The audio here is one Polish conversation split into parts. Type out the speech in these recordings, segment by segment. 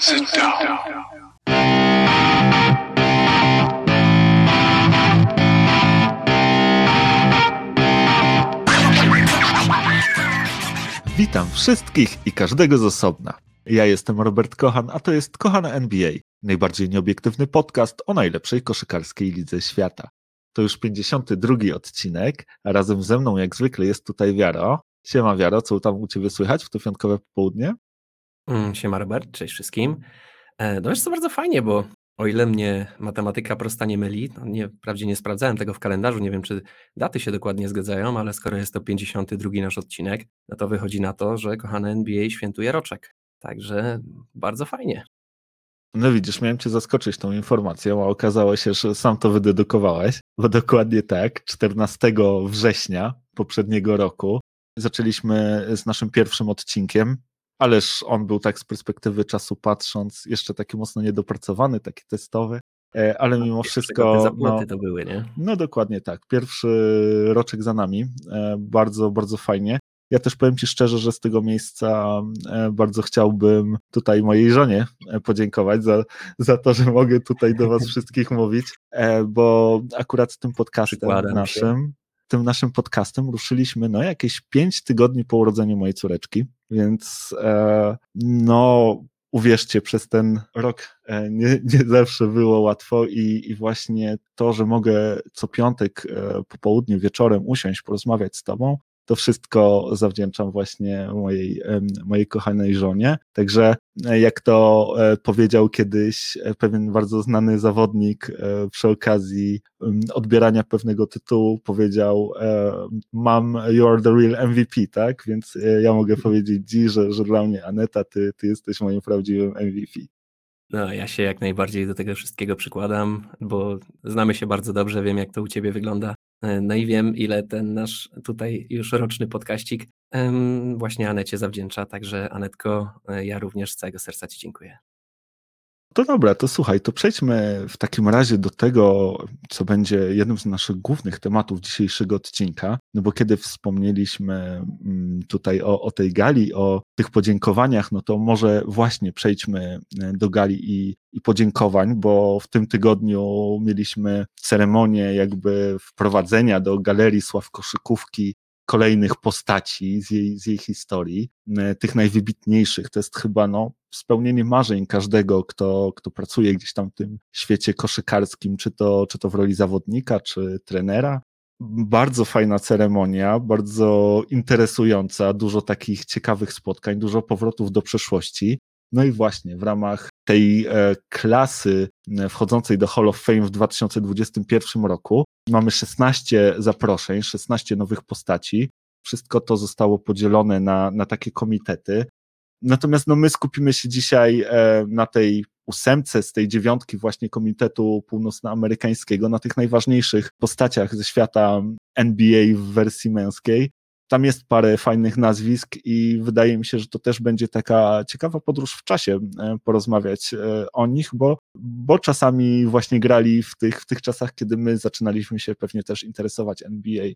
Sit down. Witam wszystkich i każdego z osobna. Ja jestem Robert Kochan, a to jest Kochan NBA, najbardziej nieobiektywny podcast o najlepszej koszykarskiej lidze świata. To już 52 odcinek, a razem ze mną jak zwykle jest tutaj Wiaro. Siema Wiaro, co tam u Ciebie słychać w to piątkowe popołudnie? Mm, Siema Robert, cześć wszystkim. E, No wiesz co, bardzo fajnie, bo o ile mnie matematyka prosta nie myli, no nie, wprawdzie nie sprawdzałem tego w kalendarzu, nie wiem czy daty się dokładnie zgadzają, ale skoro jest to 52 nasz odcinek, no to wychodzi na to, że kochane NBA świętuje roczek. Także bardzo fajnie. No widzisz, miałem cię zaskoczyć tą informacją, a okazało się, że sam to wydedukowałeś, bo dokładnie tak, 14 września poprzedniego roku zaczęliśmy z naszym pierwszym odcinkiem, ależ on był tak z perspektywy czasu patrząc, jeszcze taki mocno niedopracowany, taki testowy, e, ale mimo Te wszystko... No, to były, nie? no dokładnie tak, pierwszy roczek za nami, e, bardzo, bardzo fajnie. Ja też powiem Ci szczerze, że z tego miejsca e, bardzo chciałbym tutaj mojej żonie podziękować za, za to, że mogę tutaj do Was wszystkich mówić, bo akurat tym podcastem Przykładam się. naszym, tym naszym podcastem ruszyliśmy no jakieś pięć tygodni po urodzeniu mojej córeczki, więc e, no uwierzcie, przez ten rok e, nie, nie zawsze było łatwo i, i właśnie to, że mogę co piątek e, po południu, wieczorem usiąść, porozmawiać z Tobą, to wszystko zawdzięczam właśnie mojej, mojej kochanej żonie. Także e, jak to e, powiedział kiedyś e, pewien bardzo znany zawodnik przy okazji odbierania pewnego tytułu, powiedział mam, you are the real MVP, tak? Więc ja mogę powiedzieć Ci, że, że dla mnie Aneta, ty, ty jesteś moim prawdziwym MVP. No, ja się jak najbardziej do tego wszystkiego przykładam, bo znamy się bardzo dobrze, wiem jak to u Ciebie wygląda. E, No i wiem, ile ten nasz tutaj już roczny podkaścik właśnie Anecie zawdzięcza. Także Anetko, e, ja również z całego serca Ci dziękuję. To dobra, to słuchaj, to przejdźmy w takim razie do tego, co będzie jednym z naszych głównych tematów dzisiejszego odcinka. No bo kiedy wspomnieliśmy mm, tutaj o, o tej gali, o tych podziękowaniach, no to może właśnie przejdźmy e, do gali i, i podziękowań, bo w tym tygodniu mieliśmy ceremonię jakby wprowadzenia do galerii sław koszykówki kolejnych postaci z jej, z jej historii, e, tych najwybitniejszych. To jest chyba no, spełnienie marzeń każdego, kto, kto pracuje gdzieś tam w tym świecie koszykarskim, czy to, czy to w roli zawodnika, czy trenera. Bardzo fajna ceremonia, bardzo interesująca, dużo takich ciekawych spotkań, dużo powrotów do przeszłości. No i właśnie w ramach tej e, klasy e, wchodzącej do Hall of Fame w 2021 roku mamy 16 zaproszeń, 16 nowych postaci. Wszystko to zostało podzielone na, na takie komitety. Natomiast no, my skupimy się dzisiaj e, na tej ósemce z tej dziewiątki właśnie Komitetu Północnoamerykańskiego, na tych najważniejszych postaciach ze świata NBA w wersji męskiej. Tam jest parę fajnych nazwisk i wydaje mi się, że to też będzie taka ciekawa podróż w czasie e, porozmawiać e, o nich, bo, bo czasami właśnie grali w tych, w tych czasach, kiedy my zaczynaliśmy się pewnie też interesować NBA.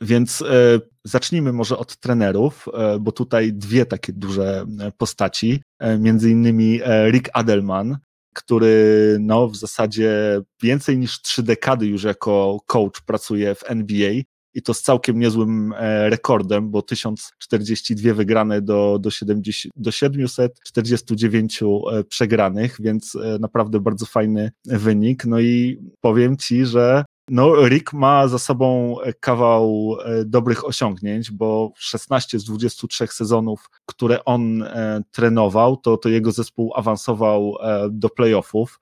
Więc e, zacznijmy może od trenerów, bo tutaj dwie takie duże postaci, między innymi Rick Adelman, który no, w zasadzie więcej niż trzy dekady już jako coach pracuje w NBA i to z całkiem niezłym e, rekordem, bo 1042 wygrane do, do, 70, do 749 e, przegranych, więc e, naprawdę bardzo fajny wynik. No i powiem Ci, że no, Rick ma za sobą kawał dobrych osiągnięć, bo 16 z 23 sezonów, które on trenował, to, to jego zespół awansował do playoffów.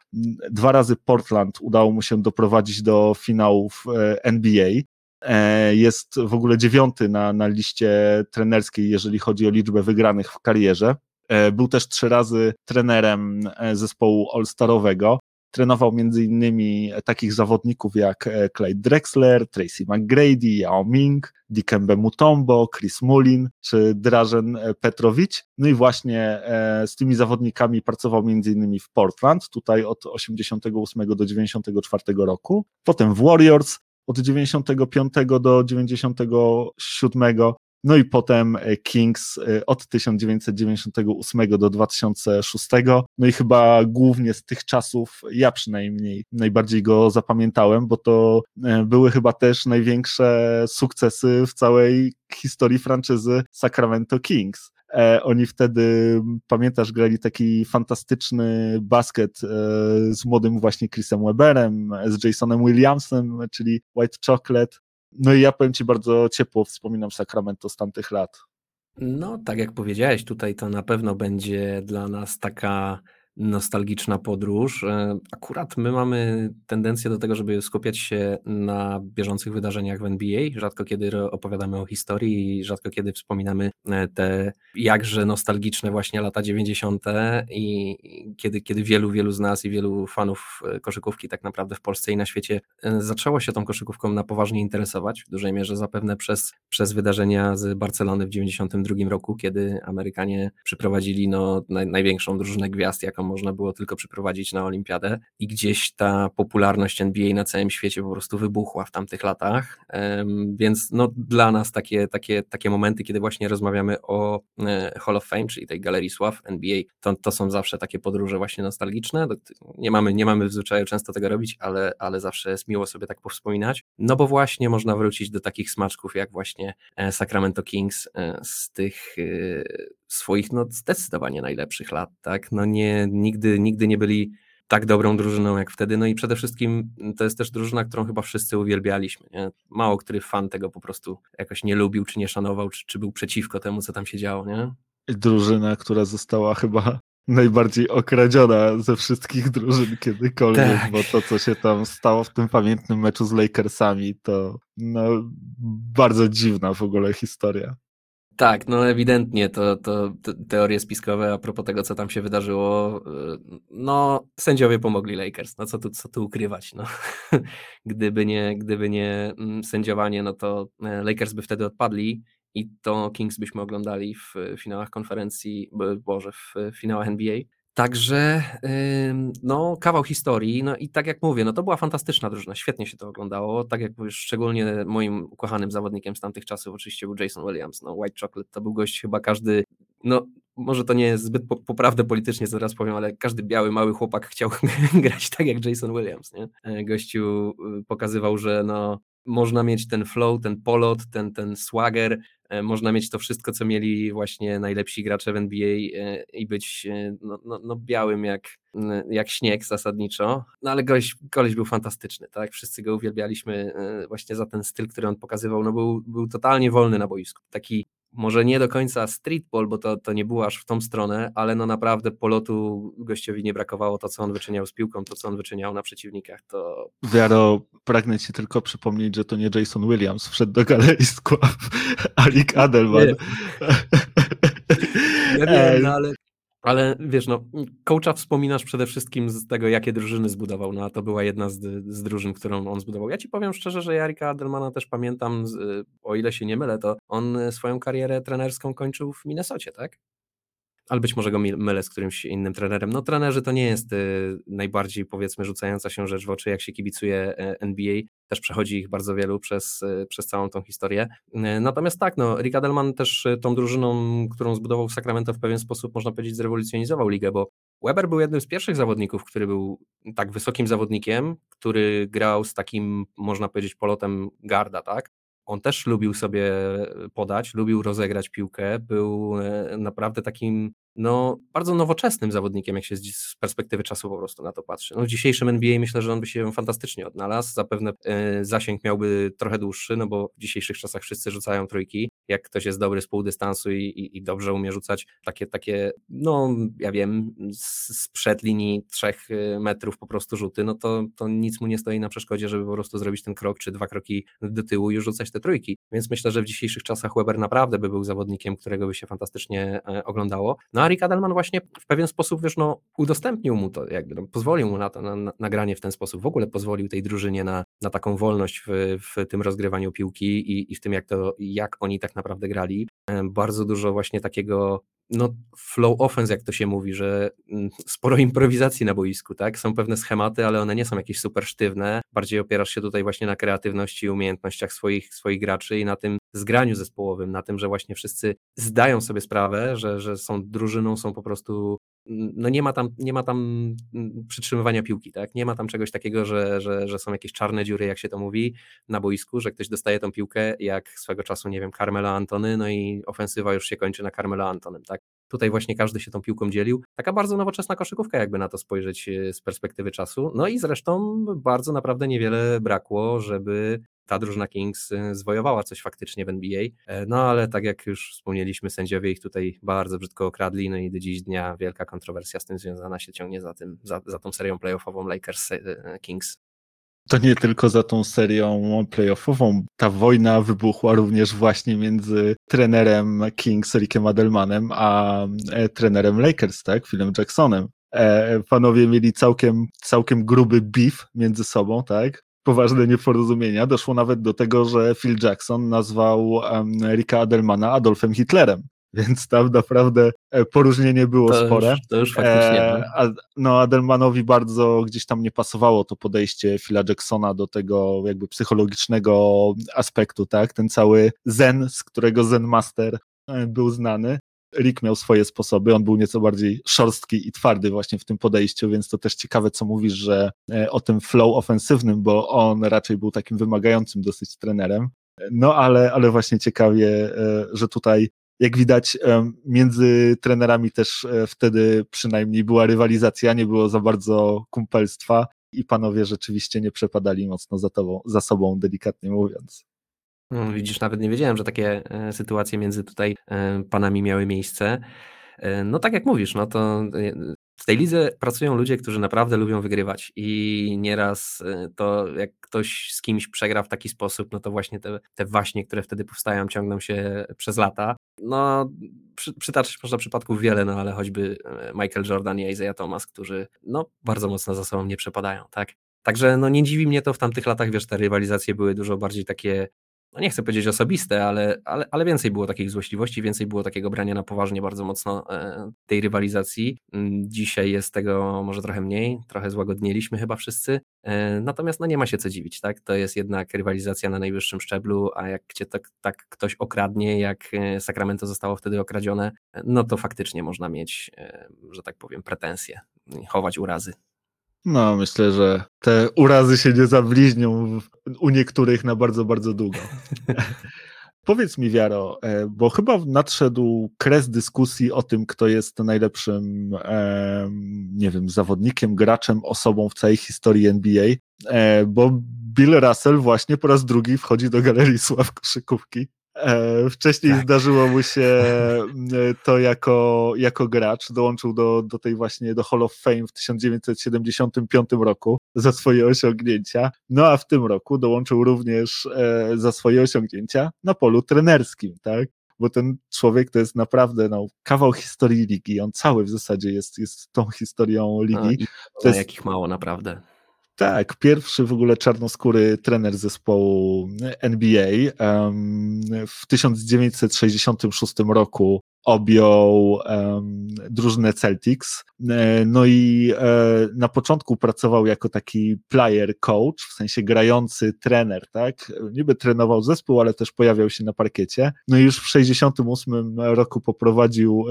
Dwa razy Portland udało mu się doprowadzić do finałów NBA. E, Jest w ogóle dziewiąty na, na liście trenerskiej, jeżeli chodzi o liczbę wygranych w karierze. E, Był też trzy razy trenerem e, zespołu all-starowego. Trenował innymi takich zawodników jak Clyde Drexler, Tracy McGrady, Yao Ming, Dikembe Mutombo, Chris Mullin czy Drażen Petrowicz. No i właśnie z tymi zawodnikami pracował innymi w Portland, tutaj od 88 do 94 roku. Potem w Warriors od 95 do 97 no i potem Kings od 1998 do 2006, no i chyba głównie z tych czasów, ja przynajmniej najbardziej go zapamiętałem, bo to były chyba też największe sukcesy w całej historii franczyzy Sacramento Kings. E, oni wtedy, pamiętasz, grali taki fantastyczny basket e, z młodym właśnie Chrisem Weberem, z Jasonem Williamsem, czyli White Chocolate. No i ja powiem Ci bardzo ciepło wspominam Sacramento z tamtych lat. No, tak jak powiedziałeś, tutaj to na pewno będzie dla nas taka nostalgiczna podróż. E, akurat my mamy tendencję do tego, żeby skupiać się na bieżących wydarzeniach w NBA. Rzadko kiedy opowiadamy o historii i rzadko kiedy wspominamy e, te jakże nostalgiczne właśnie lata 90. i kiedy, kiedy wielu, wielu z nas i wielu fanów e, koszykówki tak naprawdę w Polsce i na świecie zaczęło się tą koszykówką na poważnie interesować, w dużej mierze zapewne przez, przez wydarzenia z Barcelony w 92 roku, kiedy Amerykanie przyprowadzili no, naj, największą drużynę gwiazd, jaką można było tylko przyprowadzić na olimpiadę i gdzieś ta popularność NBA na całym świecie po prostu wybuchła w tamtych latach, więc no dla nas takie, takie, takie momenty, kiedy właśnie rozmawiamy o e, Hall of Fame, czyli tej Galerii Sław NBA, to, to są zawsze takie podróże właśnie nostalgiczne, nie mamy, nie mamy w zwyczaju często tego robić, ale, ale zawsze jest miło sobie tak powspominać, no bo właśnie można wrócić do takich smaczków jak właśnie e, Sacramento Kings e, z tych swoich no zdecydowanie najlepszych lat, tak? No nie, nigdy, nigdy nie byli tak dobrą drużyną jak wtedy. No i przede wszystkim to jest też drużyna, którą chyba wszyscy uwielbialiśmy. Nie? Mało który fan tego po prostu jakoś nie lubił, czy nie szanował, czy, czy był przeciwko temu, co tam się działo. Nie? Drużyna, która została chyba najbardziej okradziona ze wszystkich drużyn kiedykolwiek, tak. bo to, co się tam stało w tym pamiętnym meczu z Lakersami, to no, bardzo dziwna w ogóle historia. Tak, no ewidentnie to, to, teorie spiskowe a propos tego, co tam się wydarzyło, y, no sędziowie pomogli Lakers, no co tu, co tu ukrywać, no. gdyby, nie, gdyby nie mm, sędziowanie, no to e, Lakers by wtedy odpadli i to Kings byśmy oglądali w finałach konferencji, boże, w finałach NBA. Także no, kawał historii, no i tak jak mówię, no to była fantastyczna drużyna, świetnie się to oglądało, tak jak mówisz, szczególnie moim ukochanym zawodnikiem z tamtych czasów oczywiście był Jason Williams, no White Chocolate to był gość chyba każdy, no może to nie jest zbyt poprawne politycznie, co teraz powiem, ale każdy biały, mały chłopak chciał grać tak jak Jason Williams, nie? E, gościu y, pokazywał, że no można mieć ten flow, ten polot, ten, ten swagger, e, można mieć to wszystko, co mieli właśnie najlepsi gracze w NBA e, i być e, no, no, no białym jak, jak śnieg zasadniczo, no ale gość, koleś był fantastyczny, tak, wszyscy go uwielbialiśmy właśnie za ten styl, który on pokazywał, no był, był totalnie wolny na boisku, taki może nie do końca streetball, bo to, to nie było aż w tą stronę, ale no naprawdę polotu gościowi nie brakowało, to co on wyczyniał z piłką, to co on wyczyniał na przeciwnikach, to... Wiaro, pragnę ci tylko przypomnieć, że to nie Jason Williams wszedł do galerii skław, Alik Adelman. Nie. Ja wiem, no ale ale wiesz, no, coacha wspominasz przede wszystkim z tego, jakie drużyny zbudował, no a to była jedna z, z drużyn, którą on zbudował. Ja ci powiem szczerze, że Jarika Adelmana też pamiętam, z, o ile się nie mylę, to on swoją karierę trenerską kończył w Minnesocie, tak? Ale być może go mylę z którymś innym trenerem. No trenerzy to nie jest y, najbardziej powiedzmy rzucająca się rzecz w oczy, jak się kibicuje e, NBA. Też przechodzi ich bardzo wielu przez, y, przez całą tą historię. Y, natomiast tak, no, Rick Adelman też tą drużyną, którą zbudował w Sacramento w pewien sposób, można powiedzieć, zrewolucjonizował ligę, bo Weber był jednym z pierwszych zawodników, który był tak wysokim zawodnikiem, który grał z takim, można powiedzieć, polotem garda, tak? On też lubił sobie podać, lubił rozegrać piłkę, był e, naprawdę takim no, bardzo nowoczesnym zawodnikiem, jak się z perspektywy czasu po prostu na to patrzy. No, w dzisiejszym NBA myślę, że on by się fantastycznie odnalazł. Zapewne e, zasięg miałby trochę dłuższy, no bo w dzisiejszych czasach wszyscy rzucają trójki. Jak ktoś jest dobry z pół dystansu i, i, i dobrze umie rzucać takie, takie, no ja wiem, sprzed linii trzech e, metrów po prostu rzuty, no to, to nic mu nie stoi na przeszkodzie, żeby po prostu zrobić ten krok czy dwa kroki do tyłu i rzucać te trójki. Więc myślę, że w dzisiejszych czasach Weber naprawdę by był zawodnikiem, którego by się fantastycznie e, oglądało. No a Rick Adelman właśnie w pewien sposób, wiesz, no, udostępnił mu to, jakby no, pozwolił mu na to, na, na, nagranie w ten sposób, w ogóle pozwolił tej drużynie na, na taką wolność w, w tym rozgrywaniu piłki i, i w tym, jak, to, jak oni tak naprawdę grali. E, bardzo dużo właśnie takiego no, flow offense, jak to się mówi, że mm, sporo improwizacji na boisku, tak? Są pewne schematy, ale one nie są jakieś super sztywne. Bardziej opierasz się tutaj właśnie na kreatywności i umiejętnościach swoich, swoich graczy i na tym, zgraniu zespołowym, na tym, że właśnie wszyscy zdają sobie sprawę, że, że są drużyną, są po prostu no nie ma tam, nie ma tam przytrzymywania piłki, tak? Nie ma tam czegoś takiego, że, że, że są jakieś czarne dziury, jak się to mówi, na boisku, że ktoś dostaje tą piłkę, jak swego czasu, nie wiem, Carmela Antony, no i ofensywa już się kończy na Carmela Antonym, tak? Tutaj właśnie każdy się tą piłką dzielił. Taka bardzo nowoczesna koszykówka, jakby na to spojrzeć e, z perspektywy czasu. No i zresztą bardzo naprawdę niewiele brakło, żeby ta drużyna Kings y, zwojowała coś faktycznie w NBA. E, no ale tak jak już wspomnieliśmy, sędziowie ich tutaj bardzo brzydko okradli, no i do dziś dnia wielka kontrowersja z tym związana się ciągnie za, tym, za, za tą serią playoffową Lakers-Kings. E, to nie tylko za tą serią playoffową. Ta wojna wybuchła również właśnie między trenerem Kings, Rickiem Adelmanem, a e, trenerem Lakers, tak, Philem Jacksonem. panowie mieli całkiem, całkiem gruby beef między sobą, tak? poważne nieporozumienia. Doszło nawet do tego, że Phil Jackson nazwał um, Ricka Adelmana Adolfem Hitlerem. Więc tam naprawdę e, poróżnienie było to spore. Już, to już faktycznie. E, no. a, no, Adelmanowi bardzo gdzieś tam nie pasowało to podejście Phila Jacksona do tego jakby psychologicznego aspektu, tak? Ten cały zen, z którego Zen Master e, był znany. Rick miał swoje sposoby, on był nieco bardziej szorstki i twardy właśnie w tym podejściu, więc to też ciekawe, co mówisz, że e, o tym flow ofensywnym, bo on raczej był takim wymagającym dosyć trenerem. No ale, ale właśnie ciekawie, że tutaj jak widać, e, między trenerami też wtedy przynajmniej była rywalizacja, nie było za bardzo kumpelstwa i panowie rzeczywiście nie przepadali mocno za, tobą, za sobą, delikatnie mówiąc. No, widzisz, nawet nie wiedziałem, że takie e, sytuacje między tutaj e, panami miały miejsce. E, no tak jak mówisz, no to tej lidze pracują ludzie, którzy naprawdę lubią wygrywać i nieraz to jak ktoś z kimś przegra w taki sposób, no to właśnie te, te waśnie, które wtedy powstają, ciągną się przez lata. No przy, przytaczać można przypadków wiele, no ale choćby Michael Jordan i Isaiah Thomas, którzy no bardzo mocno za sobą nie przepadają, tak? Także no nie dziwi mnie to w tamtych latach, wiesz, te rywalizacje były dużo bardziej takie no nie chcę powiedzieć osobiste, ale, ale, ale więcej było takich złośliwości, więcej było takiego brania na poważnie bardzo mocno e, tej rywalizacji. Mm, dzisiaj jest tego może trochę mniej, trochę złagodnieliśmy chyba wszyscy, e, natomiast no nie ma się co dziwić, tak? To jest jednak rywalizacja na najwyższym szczeblu, a jak cię tak, tak ktoś okradnie, jak e, Sacramento zostało wtedy okradzione, no to faktycznie można mieć, że tak powiem, pretensje, chować urazy. No, myślę, że te urazy się nie zabliźnią u niektórych na bardzo, bardzo długo. Powiedz mi, Wiaro, e, bo chyba nadszedł kres dyskusji o tym, kto jest najlepszym, nie wiem, zawodnikiem, graczem, osobą w całej historii NBA, e, bo Bill Russell właśnie po raz drugi wchodzi do galerii sław koszykówki. E, wcześniej tak. zdarzyło mu się e, to jako, jako gracz, dołączył do, do tej właśnie do Hall of Fame w 1975 roku za swoje osiągnięcia, no a w tym roku dołączył również e, za swoje osiągnięcia na polu trenerskim, tak? Bo ten człowiek to jest naprawdę no, kawał historii ligi, on cały w zasadzie jest, jest tą historią ligi. No, i to jest, jakich mało naprawdę. Tak, pierwszy w ogóle czarnoskóry trener zespołu NBA. W 1966 roku objął um, drużynę Celtics. E, no i e, na początku pracował jako taki player coach, w sensie grający trener, tak? Niby trenował zespół, ale też pojawiał się na parkiecie. No i już w 68 roku poprowadził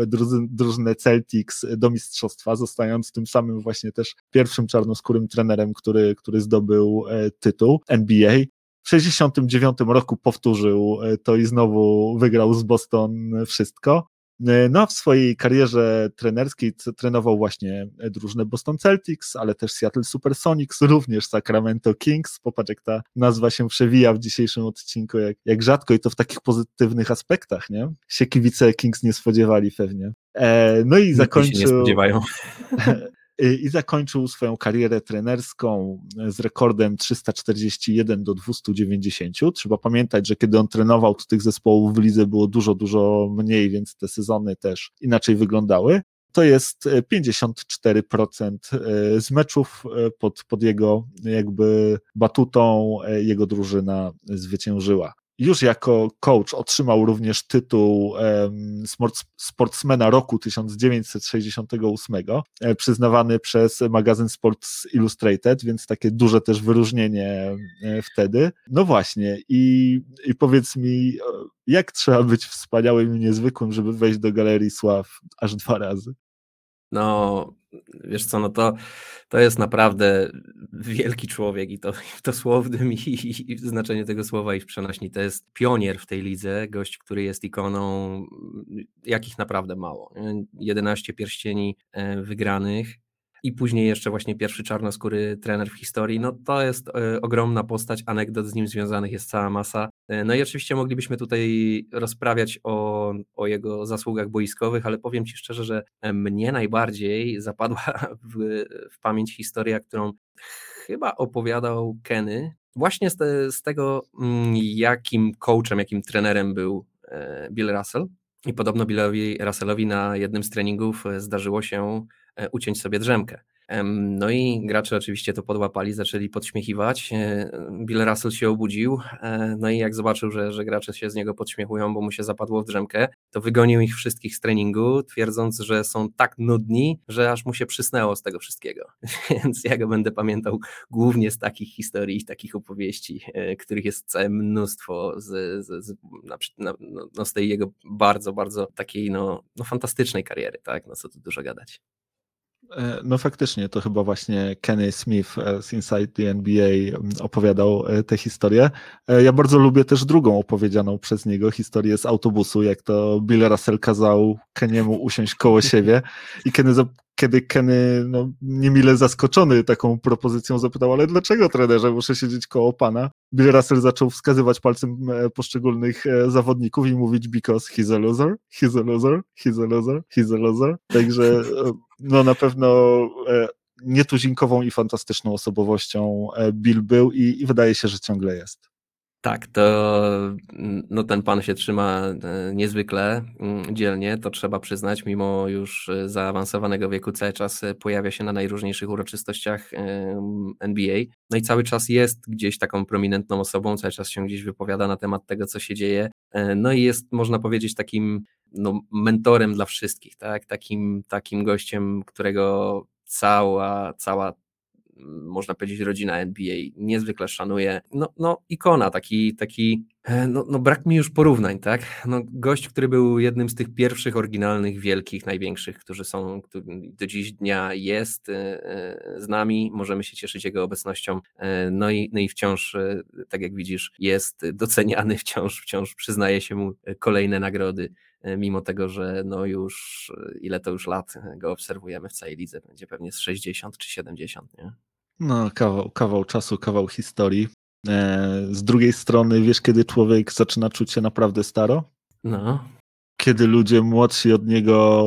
drużynę Celtics do mistrzostwa, zostając tym samym właśnie też pierwszym czarnoskórym trenerem, który, który zdobył e, tytuł NBA. W 69 roku powtórzył to i znowu wygrał z Boston wszystko. E, no, w swojej karierze trenerskiej trenował właśnie drużynę Boston Celtics, ale też Seattle Supersonics, również Sacramento Kings. Popatrz, jak ta nazwa się przewija w dzisiejszym odcinku, jak, jak rzadko i to w takich pozytywnych aspektach, nie? Się kibice Kings nie spodziewali pewnie. E, no i zakończył. Się nie spodziewają. i zakończył swoją karierę trenerską z rekordem 341 do 290. Trzeba pamiętać, że kiedy on trenował, to tych zespołów w lidze było dużo, dużo mniej, więc te sezony też inaczej wyglądały. To jest 54% e, z meczów pod, pod jego jakby batutą jego drużyna zwyciężyła. Już jako coach otrzymał również tytuł sportsmena roku 1968, e, przyznawany przez magazyn Sports Illustrated, więc takie duże też wyróżnienie e, wtedy. No właśnie, i, i powiedz mi, jak trzeba być wspaniałym i niezwykłym, żeby wejść do Galerii Sław aż dwa razy? No, wiesz co, no to, to jest naprawdę wielki człowiek i to w dosłownym i, i, i w znaczeniu tego słowa i w przenośni. To jest pionier w tej lidze, gość, który jest ikoną, jakich naprawdę mało. 11 pierścieni e, wygranych, i później jeszcze właśnie pierwszy czarnoskóry trener w historii. No to jest y, ogromna postać, anegdot z nim związanych jest cała masa. Y, no i oczywiście moglibyśmy tutaj rozprawiać o, o jego zasługach boiskowych, ale powiem Ci szczerze, że mnie najbardziej zapadła w, w pamięć historia, którą chyba opowiadał Kenny, właśnie z, te, z tego, mm, jakim coachem, jakim trenerem był Bill Russell. I podobno Billowi Russellowi na jednym z treningów zdarzyło się E, uciąć sobie drzemkę. No i gracze oczywiście to podłapali, zaczęli podśmiechiwać. E, Bill Russell się obudził, e, no i jak zobaczył, że, że gracze się z niego podśmiechują, bo mu się zapadło w drzemkę, to wygonił ich wszystkich z treningu, twierdząc, że są tak nudni, że aż mu się przysnęło z tego wszystkiego. Więc ja go będę pamiętał głównie z takich historii, takich opowieści, których jest całe mnóstwo z, z, z, no, no, z tej jego bardzo, bardzo takiej no, no fantastycznej kariery, tak? No co tu dużo gadać. E, no faktycznie, to chyba właśnie Kenny Smith e, z Inside the NBA opowiadał e, tę historię. Ja bardzo lubię też drugą opowiedzianą przez niego historię z autobusu, jak to Bill Russell kazał Keniemu usiąść koło siebie i Kenny kiedy Kenny, no, niemile zaskoczony taką propozycją, zapytał, ale dlaczego trenerze muszę siedzieć koło pana? Bill Russell zaczął wskazywać palcem poszczególnych zawodników i mówić because he's a loser, he's a loser, he's a loser, he's a loser. Także no na pewno nietuzinkową i fantastyczną osobowością Bill był i, i wydaje się, że ciągle jest. Tak, to no ten pan się trzyma e, niezwykle mm, dzielnie, to trzeba przyznać, mimo już e, zaawansowanego wieku cały czas e, pojawia się na najróżniejszych uroczystościach NBA. No i cały czas jest gdzieś taką prominentną osobą, cały czas się gdzieś wypowiada na temat tego, co się dzieje. No i jest, można powiedzieć, takim no, mentorem dla wszystkich, tak? Takim, takim gościem, którego cała, cała można powiedzieć, rodzina NBA niezwykle szanuje. No, no ikona, taki, taki e, no, no brak mi już porównań, tak? No, gość, który był jednym z tych pierwszych oryginalnych, wielkich, największych, którzy są, do dziś dnia jest e, e, z nami, możemy się cieszyć jego obecnością, no i, no i wciąż, tak jak widzisz, jest doceniany, wciąż, wciąż przyznaje się mu kolejne nagrody mimo tego, że no już ile to już lat go obserwujemy w całej lidze, będzie pewnie z 60 czy 70, nie? No, kawał, kawał czasu, kawał historii. E, z drugiej strony, wiesz, kiedy człowiek zaczyna czuć się naprawdę staro? No. Kiedy ludzie młodsi od niego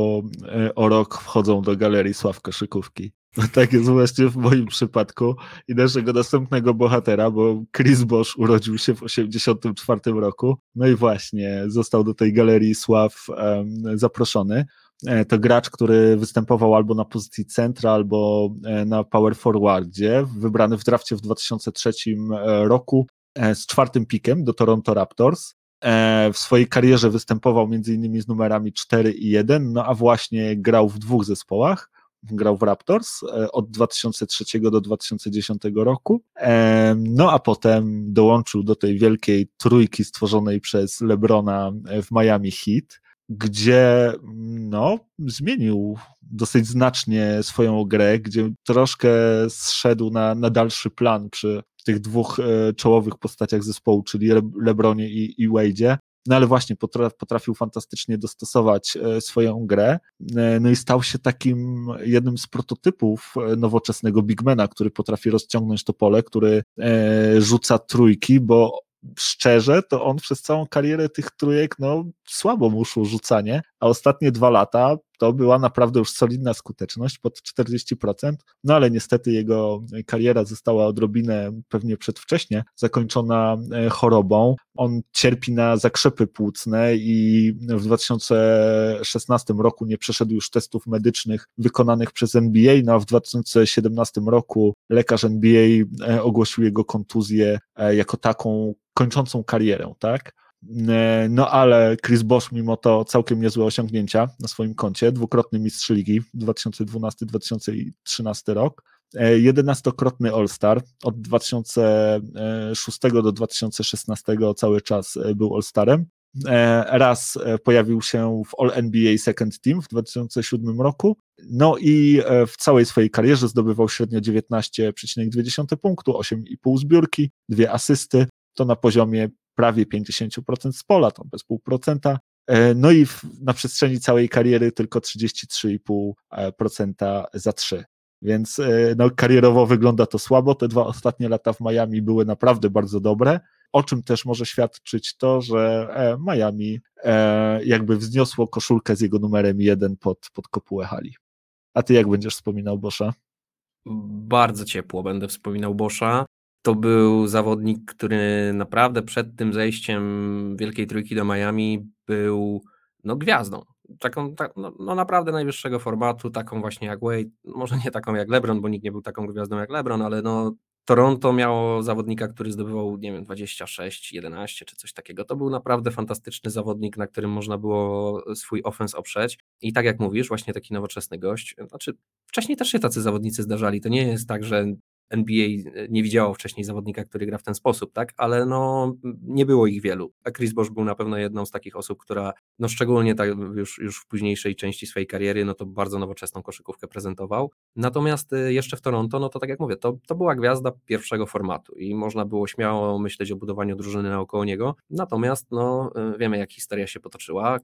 e, o rok wchodzą do galerii Sław Koszykówki. No tak jest właśnie w moim przypadku i naszego następnego bohatera, bo Chris Bosch urodził się w 1984 roku. No i właśnie został do tej galerii Sław um, zaproszony. E, to gracz, który występował albo na pozycji centra, albo e, na power forwardzie, wybrany w drafcie w 2003 e, roku z czwartym pikiem do Toronto Raptors. W swojej karierze występował m.in. z numerami 4 i 1, no a właśnie grał w dwóch zespołach. Grał w Raptors od 2003 do 2010 roku. No a potem dołączył do tej wielkiej trójki stworzonej przez LeBrona w Miami Heat gdzie no, zmienił dosyć znacznie swoją grę, gdzie troszkę zszedł na, na dalszy plan przy tych dwóch e, czołowych postaciach zespołu, czyli LeBronie i, i Wade'ie. No ale właśnie potrafił fantastycznie dostosować e, swoją grę. E, no i stał się takim jednym z prototypów nowoczesnego bigmana, który potrafi rozciągnąć to pole, który rzuca trójki, bo szczerze, to on przez całą karierę tych trójek, no słabo mu rzucanie, a ostatnie dwa lata to była naprawdę już solidna skuteczność pod 40%, no ale niestety jego kariera została odrobinę pewnie przedwcześnie zakończona e, chorobą. On cierpi na zakrzepy płucne i w 2016 roku nie przeszedł już testów medycznych wykonanych przez NBA, no a w 2017 roku lekarz NBA e, ogłosił jego kontuzję e, jako taką kończącą karierę, tak? E, no ale Chris Bosch mimo to całkiem niezłe osiągnięcia na swoim koncie, dwukrotny mistrz ligi 2012-2013 rok, e, jedenastokrotny All-Star, od 2006 do 2016 cały czas e, był All-Starem, raz pojawił się w All-NBA Second Team w 2007 roku, no i w całej swojej karierze zdobywał średnio 19,2 punktu, 8,5 zbiórki, dwie asysty, to na poziomie prawie 50% z pola, to bez pół procenta. E, no i w, na przestrzeni całej kariery tylko 33,5% za trzy. Więc e, no, karierowo wygląda to słabo. Te dwa ostatnie lata w Miami były naprawdę bardzo dobre. O czym też może świadczyć to, że e, Miami jakby wzniosło koszulkę z jego numerem jeden pod, pod kopułę hali. A ty jak będziesz wspominał Boscha? Bardzo ciepło będę wspominał Boscha. To był zawodnik, który naprawdę przed tym zejściem Wielkiej Trójki do Miami był no, gwiazdą. Taką, tak, no, no, naprawdę najwyższego formatu, taką właśnie jak Wade, może nie taką jak LeBron, bo nikt nie był taką gwiazdą jak LeBron, ale no, Toronto miało zawodnika, który zdobywał, nie wiem, 26, 11 czy coś takiego. To był naprawdę fantastyczny zawodnik, na którym można było swój ofens oprzeć. I tak jak mówisz, właśnie taki nowoczesny gość. Znaczy, wcześniej też się tacy zawodnicy zdarzali. To nie jest tak, że NBA nie widziało wcześniej zawodnika, który gra w ten sposób, tak? Ale no, nie było ich wielu. A Chris Bosch był na pewno jedną z takich osób, która, no szczególnie tak już, już w późniejszej części swojej kariery, no to bardzo nowoczesną koszykówkę prezentował. Natomiast y, jeszcze w Toronto, no to tak jak mówię, to, to była gwiazda pierwszego formatu i można było śmiało myśleć o budowaniu drużyny naokoło niego. Natomiast, no, y, wiemy jak historia się potoczyła.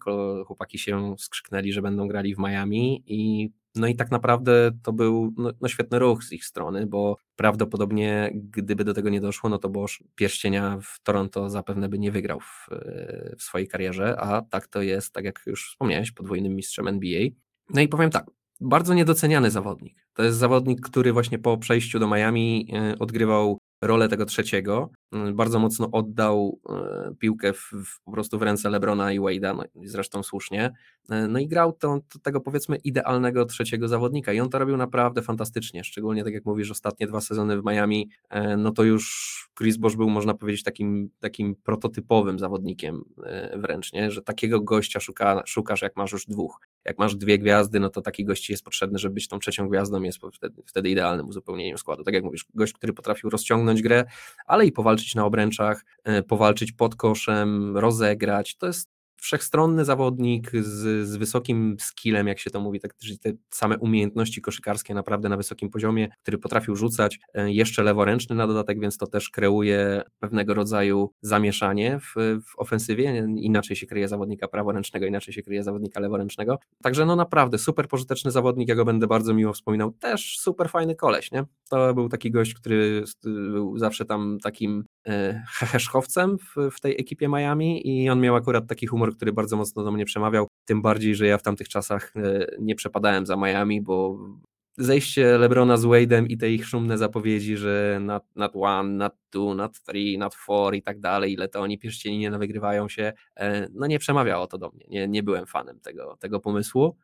Chłopaki się skrzyknęli, że będą grali w Miami i no i tak naprawdę to był no, no, świetny ruch z ich strony, bo prawdopodobnie gdyby do tego nie doszło, no to Bosch pierścienia w Toronto zapewne by nie wygrał w, w swojej karierze, a tak to jest, tak jak już wspomniałeś, podwójnym mistrzem NBA. No i powiem tak, bardzo niedoceniany zawodnik. To jest zawodnik, który właśnie po przejściu do Miami e, odgrywał rolę tego trzeciego. Mm, bardzo mocno oddał e, piłkę w, w, po prostu w ręce Lebrona i Wade'a, no zresztą słusznie. E, no i grał to, to, tego powiedzmy idealnego trzeciego zawodnika i on to robił naprawdę fantastycznie, szczególnie tak jak mówisz, ostatnie dwa sezony w Miami, e, no to już Chris Bosch był można powiedzieć takim, takim prototypowym zawodnikiem wręcz, nie? że takiego gościa szuka, szukasz jak masz już dwóch. Jak masz dwie gwiazdy, no to taki gość jest potrzebny, żeby być tą trzecią gwiazdą, jest wtedy, wtedy idealnym uzupełnieniem składu. Tak jak mówisz, gość, który potrafił rozciągnąć grę, ale i powalczyć na obręczach, e, powalczyć pod koszem, rozegrać. To jest wszechstronny zawodnik z, z wysokim skillem, jak się to mówi, tak, te same umiejętności koszykarskie naprawdę na wysokim poziomie, który potrafił rzucać, e, jeszcze leworęczny na dodatek, więc to też kreuje pewnego rodzaju zamieszanie w, w ofensywie, inaczej się kryje zawodnika praworęcznego, inaczej się kryje zawodnika leworęcznego, także no naprawdę super pożyteczny zawodnik, ja go będę bardzo miło wspominał, też super fajny koleś, nie? To był taki gość, który był zawsze tam takim e, heheszkowcem w, w tej ekipie Miami i on miał akurat taki humor który bardzo mocno do mnie przemawiał, tym bardziej, że ja w tamtych czasach e, nie przepadałem za Miami, bo zejście Lebrona z Wade'em i te ich szumne zapowiedzi, że not, not one, not two, not three, not four i tak dalej, ile to oni pierścieni nie wygrywają się, e, no nie przemawiało to do mnie, nie, nie byłem fanem tego, tego pomysłu,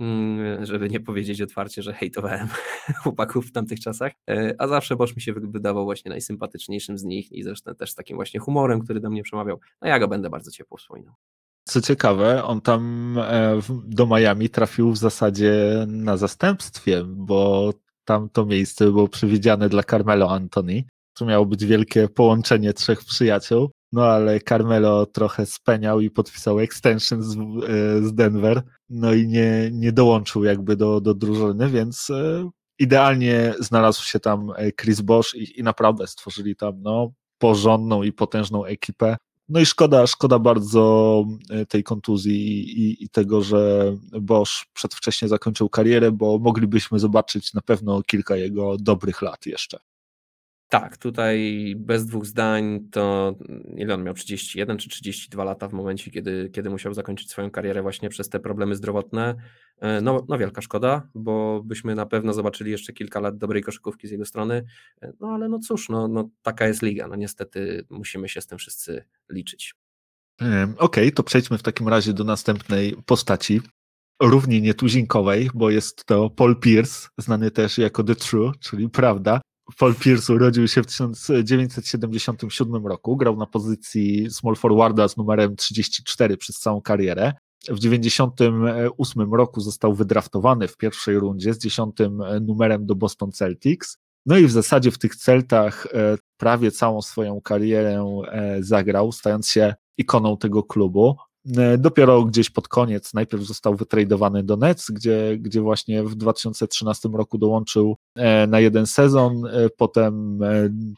mm, żeby nie powiedzieć otwarcie, że hejtowałem chłopaków w tamtych czasach, e, a zawsze Bosch mi się wydawał właśnie najsympatyczniejszym z nich i zresztą też takim właśnie humorem, który do mnie przemawiał, no ja go będę bardzo ciepło wspominał. Co ciekawe, on tam e, do Miami trafił w zasadzie na zastępstwie, bo tam to miejsce było przewidziane dla Carmelo Anthony. To miało być wielkie połączenie trzech przyjaciół, no ale Carmelo trochę speniał i podpisał extension z, e, z Denver, no i nie, nie dołączył jakby do, do drużyny, więc e, idealnie znalazł się tam Chris Bosch i, i naprawdę stworzyli tam no, porządną i potężną ekipę. No i szkoda, szkoda bardzo e, tej kontuzji i, i, tego, że Bosch przedwcześnie zakończył karierę, bo moglibyśmy zobaczyć na pewno kilka jego dobrych lat jeszcze. Tak, tutaj bez dwóch zdań to ile on miał 31 czy 32 lata w momencie, kiedy, kiedy musiał zakończyć swoją karierę właśnie przez te problemy zdrowotne. E, no, no wielka szkoda, bo byśmy na pewno zobaczyli jeszcze kilka lat dobrej koszykówki z jego strony. E, no ale no cóż, no, no taka jest liga. No niestety musimy się z tym wszyscy liczyć. Okej, okay, to przejdźmy w takim razie do następnej postaci równie nietuzinkowej, bo jest to Paul Pierce, znany też jako The True, czyli Prawda. Paul Pierce urodził się w 1977 roku, grał na pozycji small forwarda z numerem 34 przez całą karierę. W 1998 roku został wydraftowany w pierwszej rundzie z dziesiątym numerem do Boston Celtics. No i w zasadzie w tych Celtach e, prawie całą swoją karierę e, zagrał, stając się ikoną tego klubu. E, dopiero gdzieś pod koniec najpierw został wytradowany do Nets, gdzie, gdzie właśnie w 2013 roku dołączył e, na jeden sezon, e, potem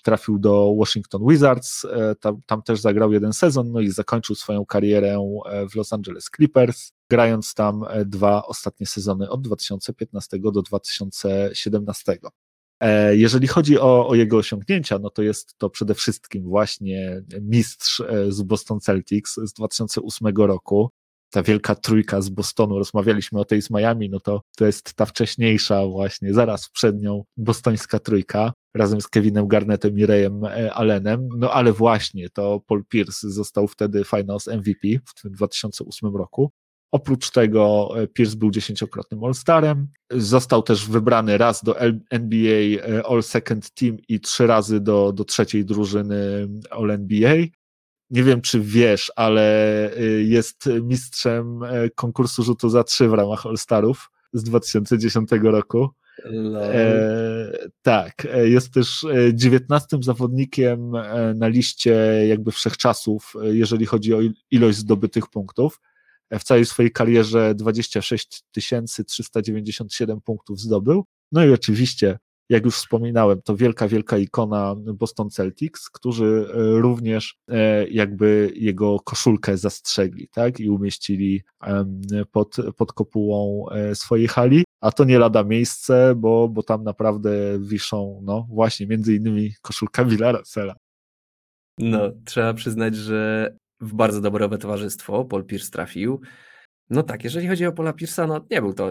trafił do Washington Wizards, tam, tam też zagrał jeden sezon, no i zakończył swoją karierę w Los Angeles Clippers, grając tam dwa ostatnie sezony od 2015 do 2017. E, jeżeli chodzi o, o, jego osiągnięcia, no to jest to przede wszystkim właśnie mistrz e, z Boston Celtics z 2008 roku. Ta wielka trójka z Bostonu, rozmawialiśmy o tej z Miami, no to to jest ta wcześniejsza właśnie, zaraz przed nią bostońska trójka, razem z Kevinem Garnettem i Rayem e, Allenem, no ale właśnie to Paul Pierce został wtedy Finals MVP w 2008 roku. Oprócz tego e, Pierce był dziesięciokrotnym All-Starem. Został też wybrany raz do NBA e, All-Second Team i trzy razy do, do trzeciej drużyny All-NBA. Nie wiem, czy wiesz, ale e, jest mistrzem konkursu rzutu za trzy w ramach All-Starów z 2010 roku. E, tak, jest też dziewiętnastym zawodnikiem na liście jakby wszechczasów, jeżeli chodzi o ilość zdobytych punktów w całej swojej karierze 26 397 punktów zdobył. No i oczywiście, jak już wspominałem, to wielka, wielka ikona Boston Celtics, którzy e, również e, jakby jego koszulkę zastrzegli, tak, i umieścili pod, pod kopułą e, swojej hali, a to nie lada miejsce, bo, bo tam naprawdę wiszą, no właśnie, między innymi koszulka Willa Russella. No, trzeba przyznać, że w bardzo dobre towarzystwo Paul Pierce trafił. No tak, jeżeli chodzi o Paula Pierce'a, no nie był to